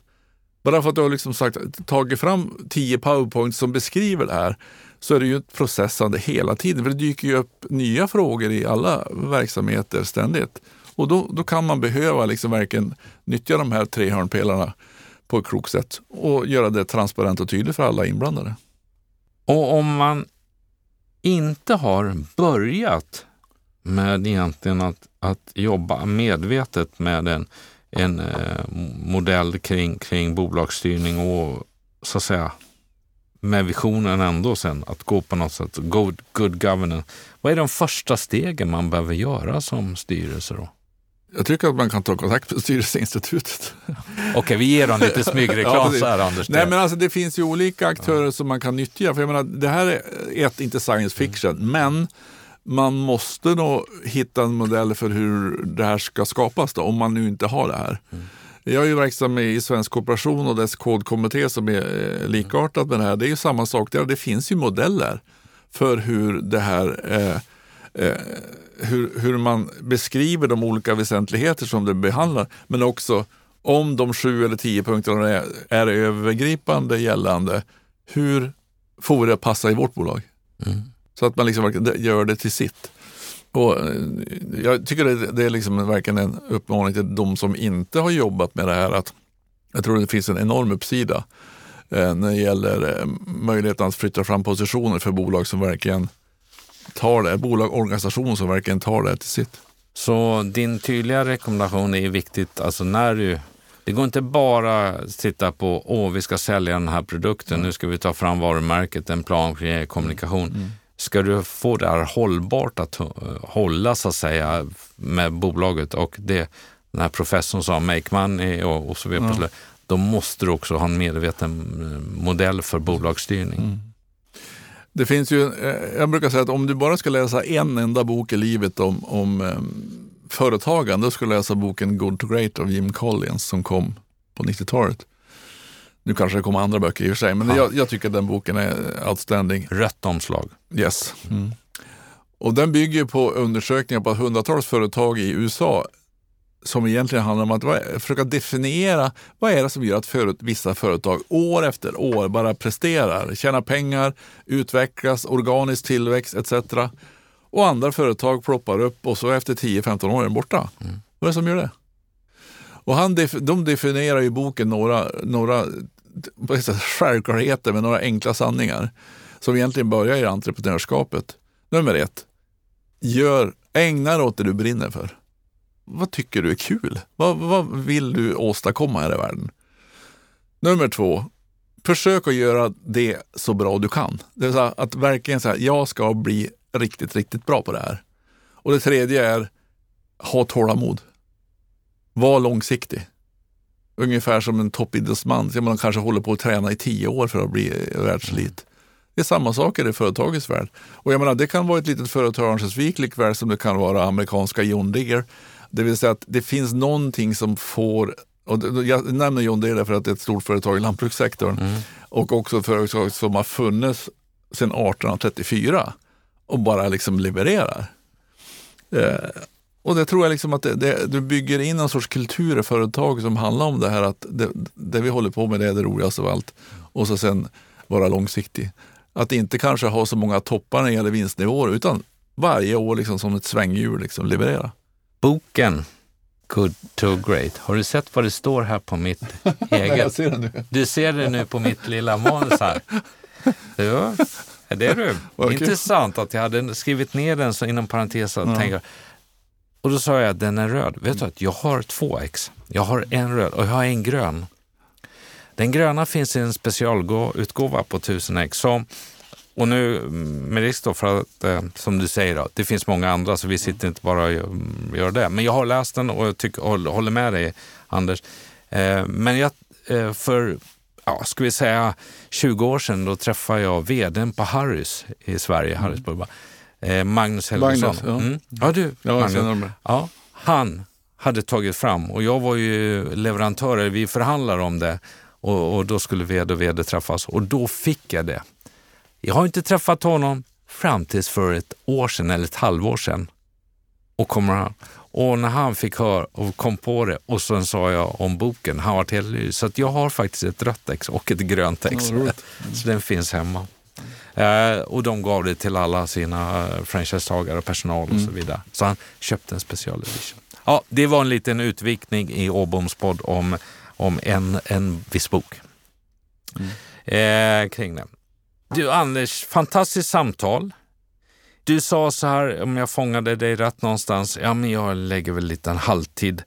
Bara för att du har liksom sagt, tagit fram tio powerpoints som beskriver det här så är det ju ett processande hela tiden. För det dyker ju upp nya frågor i alla verksamheter ständigt. Och då, då kan man behöva liksom verkligen nyttja de här tre hörnpelarna på ett klokt sätt och göra det transparent och tydligt för alla inblandade. Och om man inte har börjat med egentligen att, att jobba medvetet med en, en eh, modell kring, kring bolagsstyrning och så att säga med visionen ändå sen att gå på något sätt, good, good governance. Vad är de första stegen man behöver göra som styrelse då? Jag tycker att man kan ta kontakt med Styrelseinstitutet. Okej, okay, vi ger dem lite smygreklam ja, här Anders. Nej, men alltså, det finns ju olika aktörer ja. som man kan nyttja. För jag menar, det här är ett, inte science fiction, mm. men man måste nog hitta en modell för hur det här ska skapas då, om man nu inte har det här. Mm. Jag är ju verksam i Svensk Kooperation och dess kodkommitté som är eh, likartat med det här. Det är ju samma sak där. Det finns ju modeller för hur det här eh, eh, hur, hur man beskriver de olika väsentligheter som det behandlar, men också om de sju eller tio punkterna är, är övergripande gällande, hur får vi det passa i vårt bolag? Mm. Så att man liksom gör det till sitt. Och eh, jag tycker det, det är liksom verkligen en uppmaning till de som inte har jobbat med det här. att Jag tror det finns en enorm uppsida eh, när det gäller eh, möjligheten att flytta fram positioner för bolag som verkligen tar det, bolag och organisation som verkligen tar det till sitt. Så din tydliga rekommendation är viktigt, alltså när du det går inte bara att titta på, åh, vi ska sälja den här produkten, mm. nu ska vi ta fram varumärket, en plan för kommunikation. Mm. Ska du få det här hållbart att hålla så att säga med bolaget och det den här professorn sa, make money och, och så vidare, mm. då måste du också ha en medveten eh, modell för bolagsstyrning. Mm. Det finns ju, eh, jag brukar säga att om du bara ska läsa en enda bok i livet om, om um, företagande, då ska du läsa boken Good to Great av Jim Collins som kom på 90-talet. Nu kanske det kommer andra böcker i och för sig, men ja. jag, jag, tycker den boken är outstanding. Rätt omslag. Yes. Mm. Och den bygger på undersökningar på hundratals företag i USA som egentligen handlar om att försöka definiera vad är det som gör att för, vissa företag år efter år bara presterar, tjänar pengar, utvecklas, organisk tillväxt etc. Och andra företag ploppar upp och så efter 10-15 år är de borta. Mm. Vad är det som gör det? Och han, de definierar i boken några, några självklarheter med några enkla sanningar som egentligen börjar i entreprenörskapet. Nummer ett, gör, ägna dig åt det du brinner för vad tycker du är kul? Vad, vad vill du åstadkomma här i världen? Nummer två, försök att göra det så bra du kan. Det vill säga att verkligen säga, jag ska bli riktigt, riktigt bra på det här. Och det tredje är, ha tålamod. Var långsiktig. Ungefär som en toppidrottsman, man kanske håller på att träna i tio år för att bli världselit. Det är samma sak i det företagets värld. Och jag menar, det kan vara ett litet företag i Örnsköldsvik likväl som det kan vara amerikanska John Deere det vill säga att det finns någonting som får och jag nämner John Deere för att det är ett stort företag i lantbrukssektorn mm. och också ett företag som har funnits sedan 1834 och bara liksom levererar. Eh, och det tror jag liksom att det, det, du bygger in en sorts kultur i företag som handlar om det här att det, det, vi håller på med det är det roligaste av allt och så sen vara långsiktig. Att inte kanske ha så många toppar när det gäller vinstnivåer utan varje år liksom som ett svänghjul liksom leverera boken Good to Great. Har du sett vad det står här på mitt eget? Jag ser det nu. Du ser det nu på mitt lilla manus här. Ja, det är du. Okay. Intressant att jag hade skrivit ner den så inom parentes. Och, ja. tänker, och då sa jag att den är röd. Vet du att jag har två ex. Jag har en röd och jag har en grön. Den gröna finns i en specialutgåva på 1000 ex. Så och nu med risk då för att, eh, som du säger, då, det finns många andra så vi sitter inte bara och gör, det. Men jag har läst den och jag tycker, håller med dig Anders. Eh, men jag, eh, för, ja, ska vi säga 20 år sedan, då träffade jag vdn på Harrys i Sverige, mm. Harrys Eh, Magnus Helgesson. Magnus, ja. Mm. ja, du. Ja, Magnus. Ja, han hade tagit fram och jag var ju leverantör, vi förhandlade om det och, och då skulle vd och vd träffas och då fick jag det. Jag har inte träffat honom fram tills för ett år sedan eller ett halvår sedan. Och, kommer han, och när han fick höra och kom på det och sen sa jag om boken, han var helt. Så jag har faktiskt ett rött ex och ett grönt ex. Ja, roligt. så den finns hemma. Eh, och de gav det till alla sina eh, franchisetagare och personal och så vidare. Så han köpte en special edition. Ja, det var en liten utvikning i Åboms podd om, om en, en viss bok. Eh, kring den. Du Anders, fantastiskt samtal. Du sa så här, om jag fångade dig rätt någonstans, ja men jag lägger väl lite en halvtid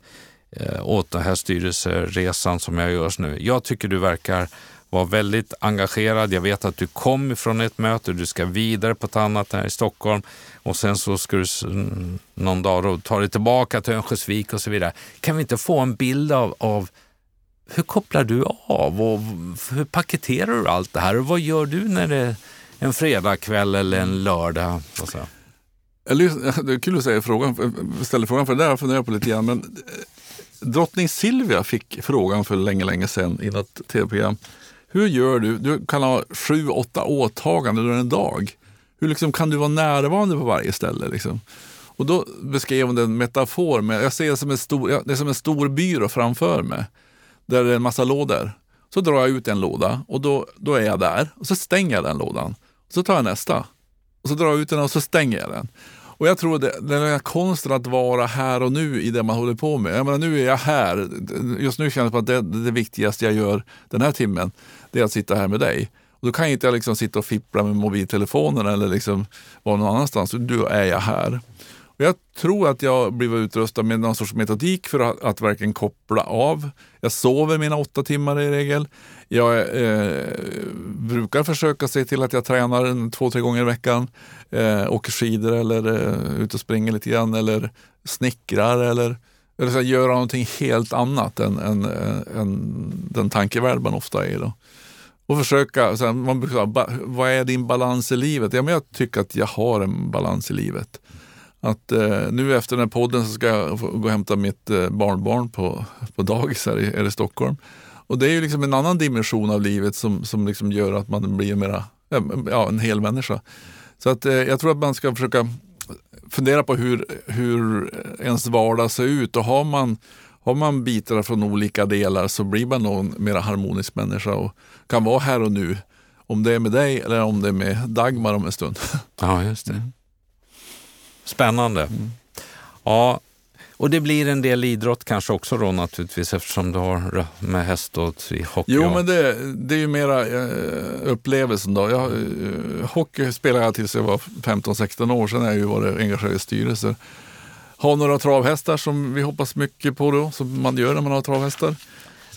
eh, åt den här styrelseresan som jag gör nu. Jag tycker du verkar var väldigt engagerad. Jag vet att du kom från ett möte, du ska vidare på ett annat här i Stockholm och sen så ska du någon dag då ta dig tillbaka till Örnsköldsvik och så vidare. Kan vi inte få en bild av, av hur kopplar du av och hur paketerar du allt det här och vad gör du när det är en fredagkväll eller en lördag? Och så? Det är kul att säga frågan, ställa frågan för det där har jag funderat på lite grann. Men eh, drottning Silvia fick frågan för länge, länge sedan i något tv-program. Hur gör du? Du kan ha sju, åtta åtaganden under en dag. Hur liksom kan du vara närvarande på varje ställe? Liksom? Och då beskrev hon en metafor med, jag ser det som en stor, det är som en stor byrå framför mig. Där det är en massa lådor. Så drar jag ut en låda och då, då är jag där. Och så stänger jag den lådan. Och så tar jag nästa. Och så drar jag ut den och så stänger jag den. Och jag tror det, den här konsten att vara här och nu i det man håller på med. Jag menar, nu är jag här. Just nu känns det som att det, det viktigaste jag gör den här timmen, det är att sitta här med dig. Och då kan inte jag liksom sitta och fippla med mobiltelefonen eller liksom vara någon annanstans. Då är jag här. Och jag tror att jag blivit utrustad med någon sorts metodik för att, att verkligen koppla av. Jag sover mina åtta timmar i regel. Jag eh, brukar försöka se till att jag tränar en, två, tre gånger i veckan. Eh, åker skidor eller eh, ut och springer lite grann eller snickrar eller, eller så här, göra någonting helt annat än, än, än, än den tankevärld man ofta är i. Då. Och försöka, så här, man brukar säga, vad är din balans i livet? Ja, men jag tycker att jag har en balans i livet. Att eh, nu efter den här podden så ska jag gå och hämta mitt eh, barnbarn på, på dagis här i, här i Stockholm. Och det är ju liksom en annan dimension av livet som, som liksom gör att man blir mera, ja, en hel människa. Så att, eh, jag tror att man ska försöka fundera på hur, hur ens vardag ser ut och har man, har man bitar från olika delar så blir man nog en mer harmonisk människa och kan vara här och nu. Om det är med dig eller om det är med Dagmar om en stund. Ja, just det. Spännande. Ja, och det blir en del idrott kanske också då naturligtvis eftersom du har med häst och hockey. Jo, men det, det är ju mera eh, upplevelsen då. Jag, eh, hockey spelade jag tills jag var 15-16 år, sen har jag ju varit engagerad i styrelser. Har några travhästar som vi hoppas mycket på då, som man gör när man har travhästar.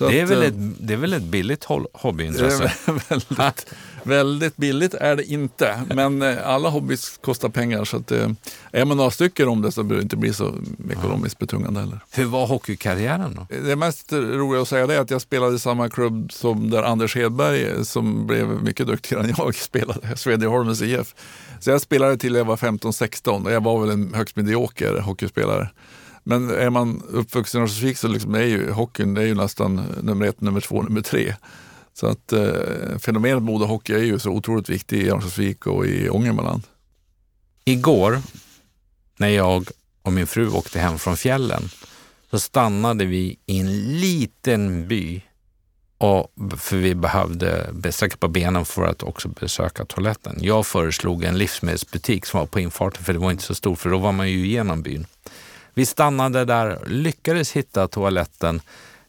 Så det, är att, väl eh, ett, det är väl ett billigt hobbyintresse? väldigt, väldigt billigt är det inte, men eh, alla hobbys kostar pengar. Så att, eh, är man några stycken om det så behöver det inte bli så ekonomiskt betungande heller. Hur var hockeykarriären då? Det mest roliga att säga det är att jag spelade i samma klubb som där Anders Hedberg, som blev mycket duktigare än jag, spelade, Svedjeholmens IF. Så jag spelade till jag var 15-16 och jag var väl en högst medioker hockeyspelare. Men är man uppvuxen i Örnsköldsvik så liksom är ju hockeyn det är ju nästan nummer ett, nummer två, nummer tre. Så att eh, fenomenet modehockey är ju så otroligt viktigt i Örnsköldsvik och i Ångermanland. Igår, när jag och min fru åkte hem från fjällen, så stannade vi i en liten by. Och, för vi behövde sträcka på benen för att också besöka toaletten. Jag föreslog en livsmedelsbutik som var på infarten, för det var inte så stor, för då var man ju igenom byn. Vi stannade där, lyckades hitta toaletten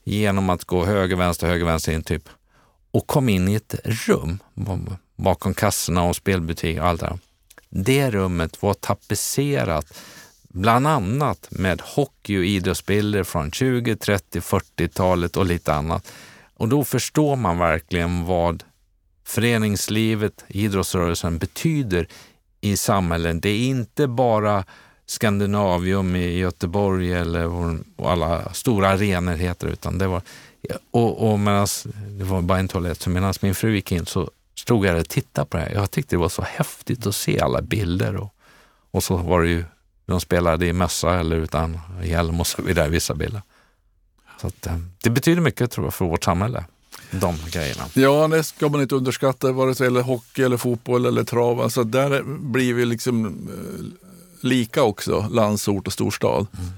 genom att gå höger, vänster, höger, vänster in typ. Och kom in i ett rum bakom kassorna och spelbutik och allt det där. Det rummet var tapetserat bland annat med hockey och idrottsbilder från 20, 30, 40-talet och lite annat. Och då förstår man verkligen vad föreningslivet, idrottsrörelsen betyder i samhället. Det är inte bara Skandinavium i Göteborg eller vad alla stora arenor heter, utan det var och, och medans, det var bara en toalett, så medan min fru gick in så stod jag där och tittade på det här. Jag tyckte det var så häftigt att se alla bilder och, Och så var det ju, de spelade i mössa eller utan hjälm och så vidare, vissa bilder. Så att, eh, det betyder mycket tror jag för vårt samhälle, de grejerna. Ja, det ska man inte underskatta, vare sig det gäller hockey eller fotboll eller trav. Alltså där blir vi liksom eh, lika också, landsort och storstad. Mm.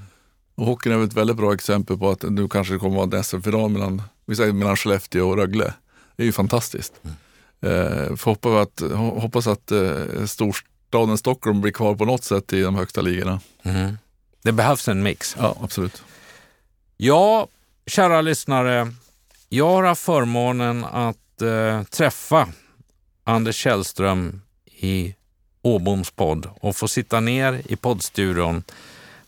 Och hockeyn är väl ett väldigt bra exempel på att nu kanske det kommer att vara en SM-final mellan, vi säger mellan Skellefteå och Rögle. Det är ju fantastiskt. Mm. Eh, får hoppas att, hoppas att eh, storstaden Stockholm blir kvar på något sätt i de högsta ligorna. Mm. Det behövs en mix. Ja, absolut. Ja, kära lyssnare. Jag har haft förmånen att eh, träffa Anders Källström i Åboms podd och få sitta ner i poddstudion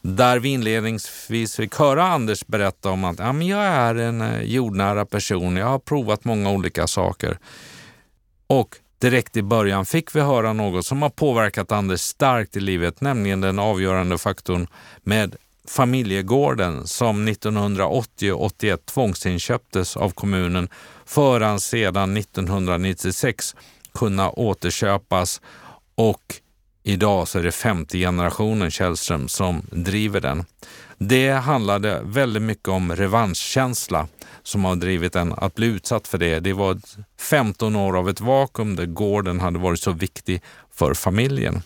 där vi inledningsvis fick höra Anders berätta om att ja, men jag är en eh, jordnära person, jag har provat många olika saker. Och direkt i början fick vi höra något som har påverkat Anders starkt i livet, nämligen den avgörande faktorn med familjegården som 1980-81 tvångsinköptes av kommunen för att sedan 1996 kunna återköpas och idag så är det femte generationen Källström som driver den. Det handlade väldigt mycket om revanschkänsla som har drivit en att bli utsatt för det. Det var 15 år av ett vakuum där gården hade varit så viktig för familjen.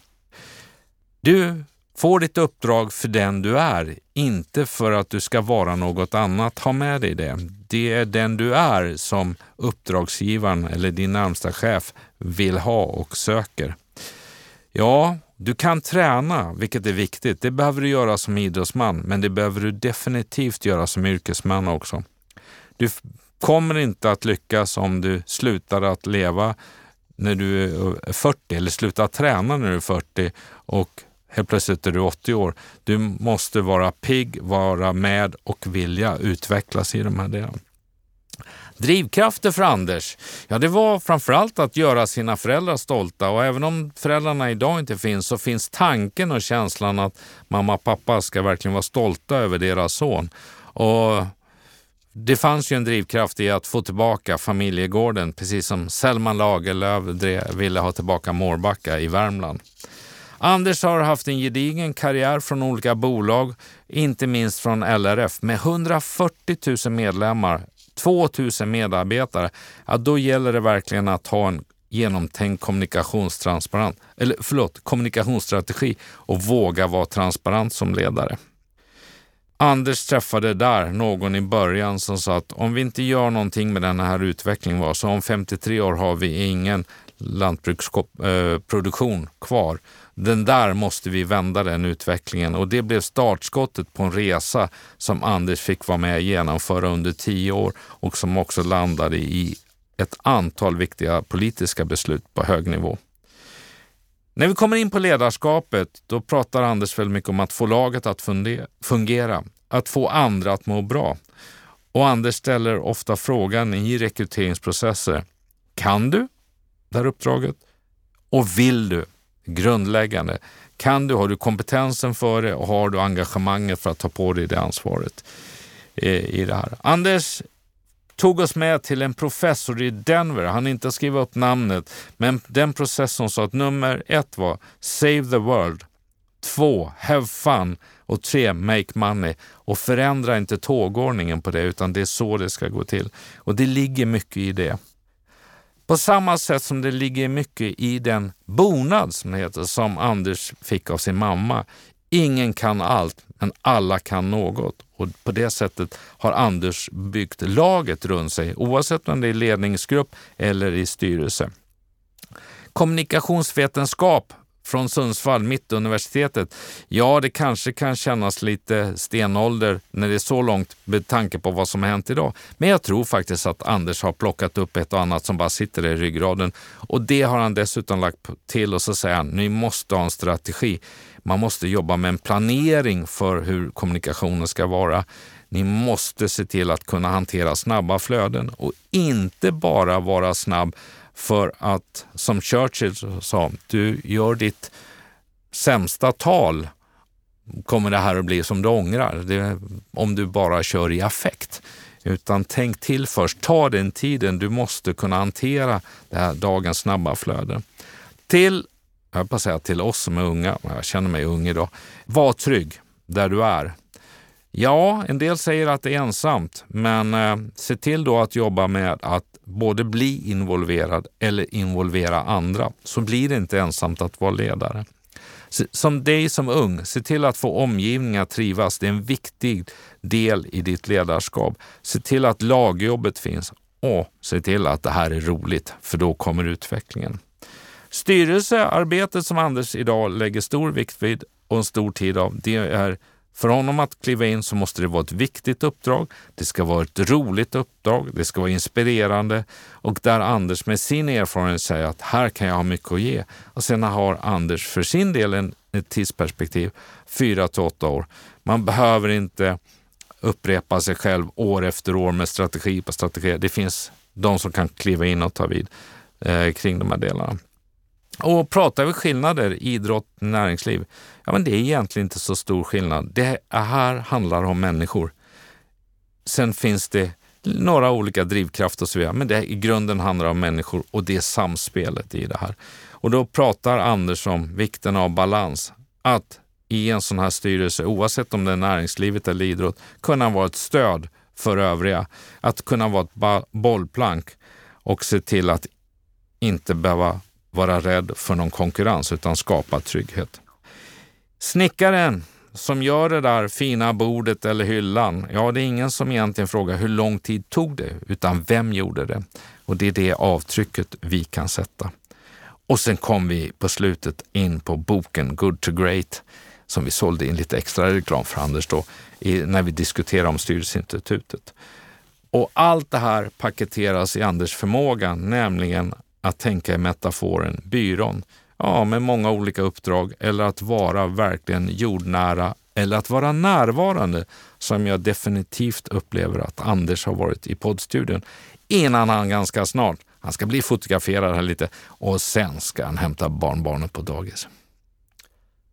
Du får ditt uppdrag för den du är, inte för att du ska vara något annat. Ha med dig det. Det är den du är som uppdragsgivaren eller din närmsta chef vill ha och söker. Ja, du kan träna, vilket är viktigt. Det behöver du göra som idrottsman, men det behöver du definitivt göra som yrkesman också. Du kommer inte att lyckas om du slutar att leva när du är 40 eller slutar träna när du är 40 och helt plötsligt är du 80 år. Du måste vara pigg, vara med och vilja utvecklas i de här delarna. Drivkrafter för Anders? Ja, det var framförallt att göra sina föräldrar stolta och även om föräldrarna idag inte finns så finns tanken och känslan att mamma och pappa ska verkligen vara stolta över deras son. Och det fanns ju en drivkraft i att få tillbaka familjegården, precis som Selma Lagerlöf ville ha tillbaka Mårbacka i Värmland. Anders har haft en gedigen karriär från olika bolag, inte minst från LRF med 140 000 medlemmar 2000 medarbetare, ja, då gäller det verkligen att ha en genomtänkt kommunikationstransparent, eller förlåt, kommunikationsstrategi och våga vara transparent som ledare. Anders träffade där någon i början som sa att om vi inte gör någonting med den här utvecklingen var, så om 53 år har vi ingen lantbruksproduktion eh, kvar. Den där måste vi vända den utvecklingen och det blev startskottet på en resa som Anders fick vara med och genomföra under tio år och som också landade i ett antal viktiga politiska beslut på hög nivå. När vi kommer in på ledarskapet, då pratar Anders väldigt mycket om att få laget att fungera, att få andra att må bra. Och Anders ställer ofta frågan i rekryteringsprocesser, kan du det här uppdraget? Och vill du? Grundläggande. Kan du, har du kompetensen för det och har du engagemanget för att ta på dig det ansvaret eh, i det här? Anders tog oss med till en professor i Denver. Han inte skriva upp namnet, men den processorn sa att nummer ett var Save the World, två Have fun och tre Make money. Och förändra inte tågordningen på det, utan det är så det ska gå till. Och det ligger mycket i det. På samma sätt som det ligger mycket i den bonad som heter, som Anders fick av sin mamma. Ingen kan allt, men alla kan något. Och på det sättet har Anders byggt laget runt sig, oavsett om det är ledningsgrupp eller i styrelse. Kommunikationsvetenskap från Sundsvall, Mittuniversitetet. Ja, det kanske kan kännas lite stenålder när det är så långt med tanke på vad som har hänt idag. Men jag tror faktiskt att Anders har plockat upp ett och annat som bara sitter i ryggraden. Och det har han dessutom lagt till och så säger han, ni måste ha en strategi. Man måste jobba med en planering för hur kommunikationen ska vara. Ni måste se till att kunna hantera snabba flöden och inte bara vara snabb för att, som Churchill sa, du gör ditt sämsta tal kommer det här att bli som du ångrar. Det, om du bara kör i affekt. Utan tänk till först, ta den tiden. Du måste kunna hantera det här dagens snabba flöde. Till jag på att säga till oss som är unga, jag känner mig ung idag. Var trygg där du är. Ja, en del säger att det är ensamt, men eh, se till då att jobba med att både bli involverad eller involvera andra, så blir det inte ensamt att vara ledare. Som dig som ung, se till att få omgivningen att trivas. Det är en viktig del i ditt ledarskap. Se till att lagjobbet finns och se till att det här är roligt, för då kommer utvecklingen. Styrelsearbetet som Anders idag lägger stor vikt vid och en stor tid av, det är för honom att kliva in så måste det vara ett viktigt uppdrag. Det ska vara ett roligt uppdrag. Det ska vara inspirerande och där Anders med sin erfarenhet säger att här kan jag ha mycket att ge. Och sen har Anders för sin del en, ett tidsperspektiv, 4 till 8 år. Man behöver inte upprepa sig själv år efter år med strategi på strategi. Det finns de som kan kliva in och ta vid eh, kring de här delarna. Och pratar vi skillnader, idrott, näringsliv, ja men det är egentligen inte så stor skillnad. Det här handlar om människor. Sen finns det några olika drivkrafter och så vidare, men det i grunden handlar om människor och det är samspelet i det här. Och då pratar Anders om vikten av balans. Att i en sån här styrelse, oavsett om det är näringslivet eller idrott, kunna vara ett stöd för övriga. Att kunna vara ett bollplank och se till att inte behöva vara rädd för någon konkurrens utan skapa trygghet. Snickaren som gör det där fina bordet eller hyllan, ja det är ingen som egentligen frågar hur lång tid tog det, utan vem gjorde det? Och det är det avtrycket vi kan sätta. Och sen kom vi på slutet in på boken Good to Great som vi sålde in lite extra reklam för Anders då, i, när vi diskuterade om Styrelseinstitutet. Och allt det här paketeras i Anders förmåga, nämligen att tänka i metaforen byrån. Ja, med många olika uppdrag eller att vara verkligen jordnära eller att vara närvarande som jag definitivt upplever att Anders har varit i poddstudion innan han ganska snart, han ska bli fotograferad här lite och sen ska han hämta barnbarnet på dagis.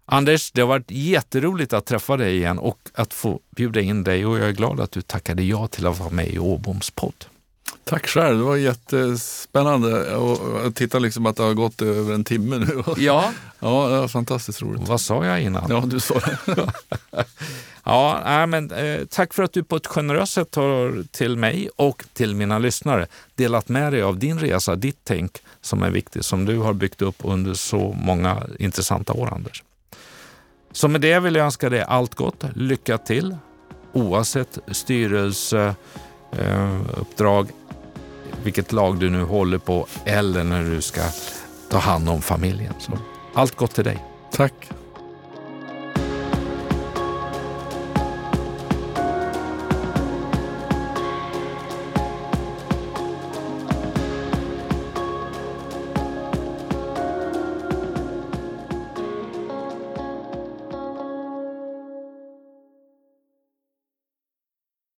Anders, det har varit jätteroligt att träffa dig igen och att få bjuda in dig och jag är glad att du tackade ja till att vara med i Åboms podd. Tack själv, det var jättespännande att titta liksom att det har gått över en timme nu. Ja. Ja, det var fantastiskt roligt. Vad sa jag innan? Ja, du sa det. ja, nej, men, eh, tack för att du på ett generöst sätt har till mig och till mina lyssnare delat med dig av din resa, ditt tänk som är viktigt, som du har byggt upp under så många intressanta år, Anders. Så med det vill jag önska dig allt gott, lycka till oavsett styrelseuppdrag, vilket lag du nu håller på eller när du ska ta hand om familjen. Så allt gott till dig. Tack.